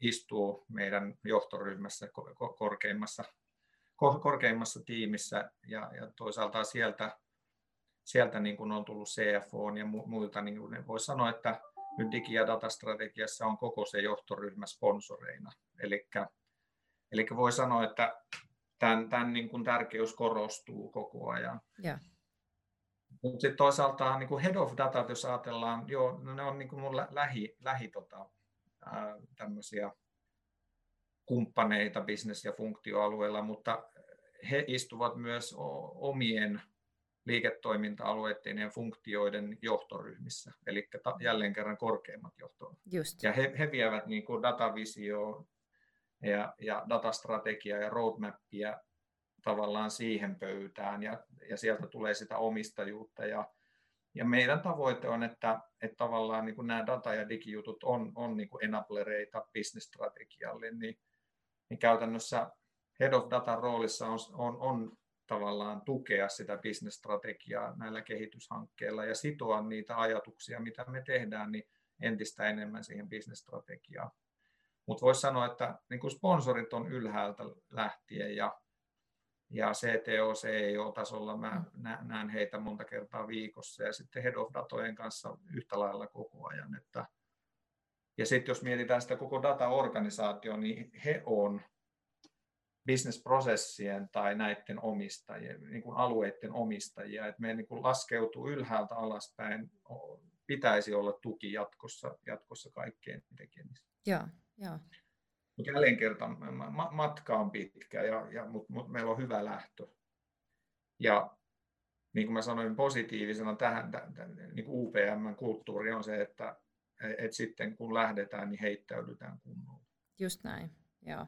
istuu meidän johtoryhmässä korkeimmassa, korkeimmassa tiimissä ja, ja toisaalta sieltä sieltä niin kuin on tullut CFO ja muilta, niin voisi sanoa, että nyt digi- ja datastrategiassa on koko se johtoryhmä sponsoreina. Eli voi sanoa, että tämän, tämän niin kuin tärkeys korostuu koko ajan. Yeah. Mutta sitten toisaalta niin kuin head of data, jos ajatellaan, joo, no ne on niin kuin mun lähi, lähi tota, ää, tämmöisiä kumppaneita bisnes- ja funktioalueella, mutta he istuvat myös omien liiketoiminta-alueiden ja funktioiden johtoryhmissä, eli jälleen kerran korkeimmat johtoryhmät. Just. Ja he, he vievät niin kuin datavisio ja, ja datastrategiaa ja roadmappia tavallaan siihen pöytään, ja, ja sieltä tulee sitä omistajuutta. Ja, ja meidän tavoite on, että, että tavallaan niin kuin nämä data- ja digijutut on, on niin kuin enablereita business-strategialle, niin, niin käytännössä head of data roolissa on, on, on tavallaan tukea sitä bisnesstrategiaa näillä kehityshankkeilla ja sitoa niitä ajatuksia, mitä me tehdään, niin entistä enemmän siihen bisnesstrategiaan. Mutta voisi sanoa, että niin kuin sponsorit on ylhäältä lähtien ja, ja CTO, CEO-tasolla mä mm. näen heitä monta kertaa viikossa ja sitten head of datojen kanssa yhtä lailla koko ajan. Että, ja sitten jos mietitään sitä koko dataorganisaatio, niin he on bisnesprosessien tai näiden omistajien, niin kuin alueiden omistajia, että me niin kuin laskeutuu ylhäältä alaspäin, pitäisi olla tuki jatkossa, jatkossa kaikkeen tekemistä. Joo, joo. Jälleen kertaan matka on pitkä, ja, ja, mutta mut meillä on hyvä lähtö. Ja niin kuin mä sanoin positiivisena tähän, niin kuin UPM-kulttuuri on se, että et sitten kun lähdetään, niin heittäydytään kunnolla. Just näin, joo.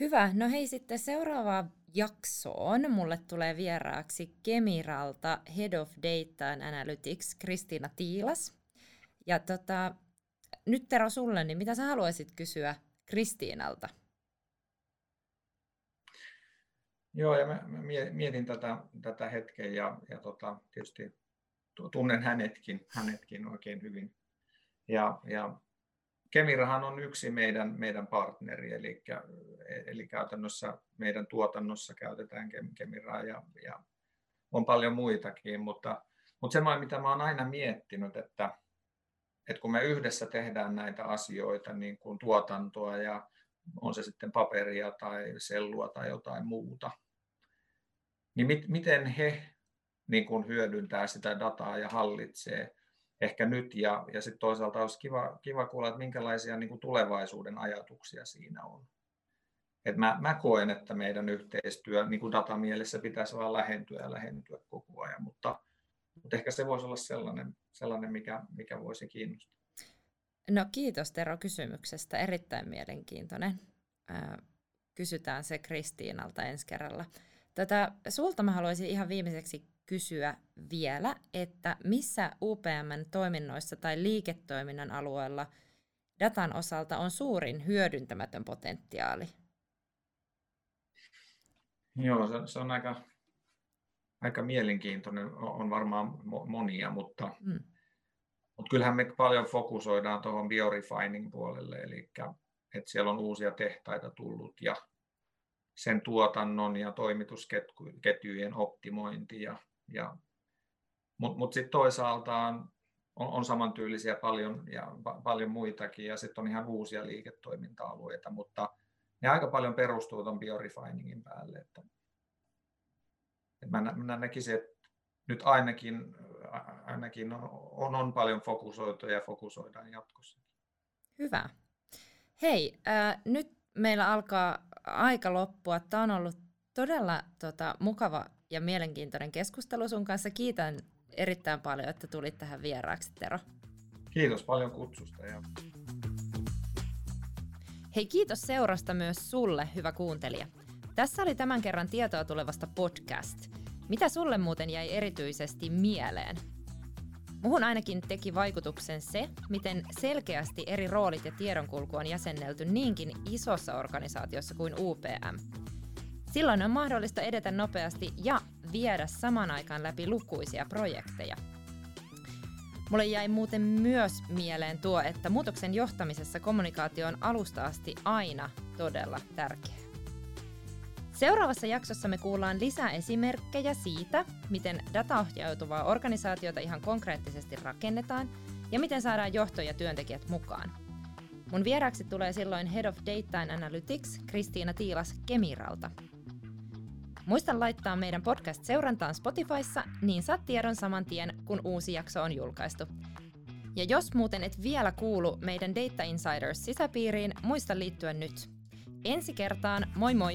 Hyvä. No hei sitten seuraavaan jaksoon mulle tulee vieraaksi Kemiralta Head of Data and Analytics Kristiina Tiilas. Ja tota, nyt Tero sulle, niin mitä sä haluaisit kysyä Kristiinalta? Joo, ja mä, mietin tätä, tätä hetkeä ja, ja tota, tietysti tunnen hänetkin, hänetkin oikein hyvin. Ja, ja Kemirahan on yksi meidän, meidän partneri, eli, eli käytännössä meidän tuotannossa käytetään Kemiraa ja, ja on paljon muitakin, mutta, mutta se, mitä mä olen aina miettinyt, että, että kun me yhdessä tehdään näitä asioita, niin kuin tuotantoa ja on se sitten paperia tai sellua tai jotain muuta, niin mit, miten he niin kuin hyödyntää sitä dataa ja hallitsee ehkä nyt. Ja, ja sitten toisaalta olisi kiva, kiva kuulla, että minkälaisia niin kuin tulevaisuuden ajatuksia siinä on. Et mä, mä koen, että meidän yhteistyö niin kuin datamielessä pitäisi vaan lähentyä ja lähentyä koko ajan, mutta, mutta ehkä se voisi olla sellainen, sellainen mikä, mikä voisi kiinnostaa. No kiitos Tero kysymyksestä, erittäin mielenkiintoinen. kysytään se Kristiinalta ensi kerralla. Tätä, sulta mä haluaisin ihan viimeiseksi kysyä vielä, että missä UPMn toiminnoissa tai liiketoiminnan alueella datan osalta on suurin hyödyntämätön potentiaali? Joo, se, se on aika, aika mielenkiintoinen, on varmaan monia, mutta, mm. mutta kyllähän me paljon fokusoidaan tuohon biorefining puolelle, eli että siellä on uusia tehtaita tullut ja sen tuotannon ja toimitusketjujen optimointi. Ja, ja, Mutta mut sitten toisaalta on, on, samantyylisiä paljon ja pa, paljon muitakin ja sitten on ihan uusia liiketoiminta-alueita, mutta ne aika paljon perustuu tuon biorefiningin päälle. Että mä, mä näkisin, että nyt ainakin, ainakin on, on paljon fokusoitu ja fokusoidaan jatkossa. Hyvä. Hei, äh, nyt meillä alkaa aika loppua. Tämä on ollut todella tota, mukava ja mielenkiintoinen keskustelu sun kanssa. Kiitän erittäin paljon, että tulit tähän vieraaksi, Tero. Kiitos paljon kutsusta. Ja... Hei, kiitos seurasta myös sulle, hyvä kuuntelija. Tässä oli tämän kerran tietoa tulevasta podcast. Mitä sulle muuten jäi erityisesti mieleen? Muhun ainakin teki vaikutuksen se, miten selkeästi eri roolit ja tiedonkulku on jäsennelty niinkin isossa organisaatiossa kuin UPM. Silloin on mahdollista edetä nopeasti ja viedä saman aikaan läpi lukuisia projekteja. Mulle jäi muuten myös mieleen tuo, että muutoksen johtamisessa kommunikaatio on alusta asti aina todella tärkeää. Seuraavassa jaksossa me kuullaan lisää esimerkkejä siitä, miten dataohjautuvaa organisaatiota ihan konkreettisesti rakennetaan ja miten saadaan johto ja työntekijät mukaan. Mun vieraaksi tulee silloin Head of Data and Analytics Kristiina Tiilas Kemiralta. Muista laittaa meidän podcast seurantaan Spotifyssa, niin saat tiedon saman tien, kun uusi jakso on julkaistu. Ja jos muuten et vielä kuulu meidän Data Insiders sisäpiiriin, muista liittyä nyt. Ensi kertaan, moi moi!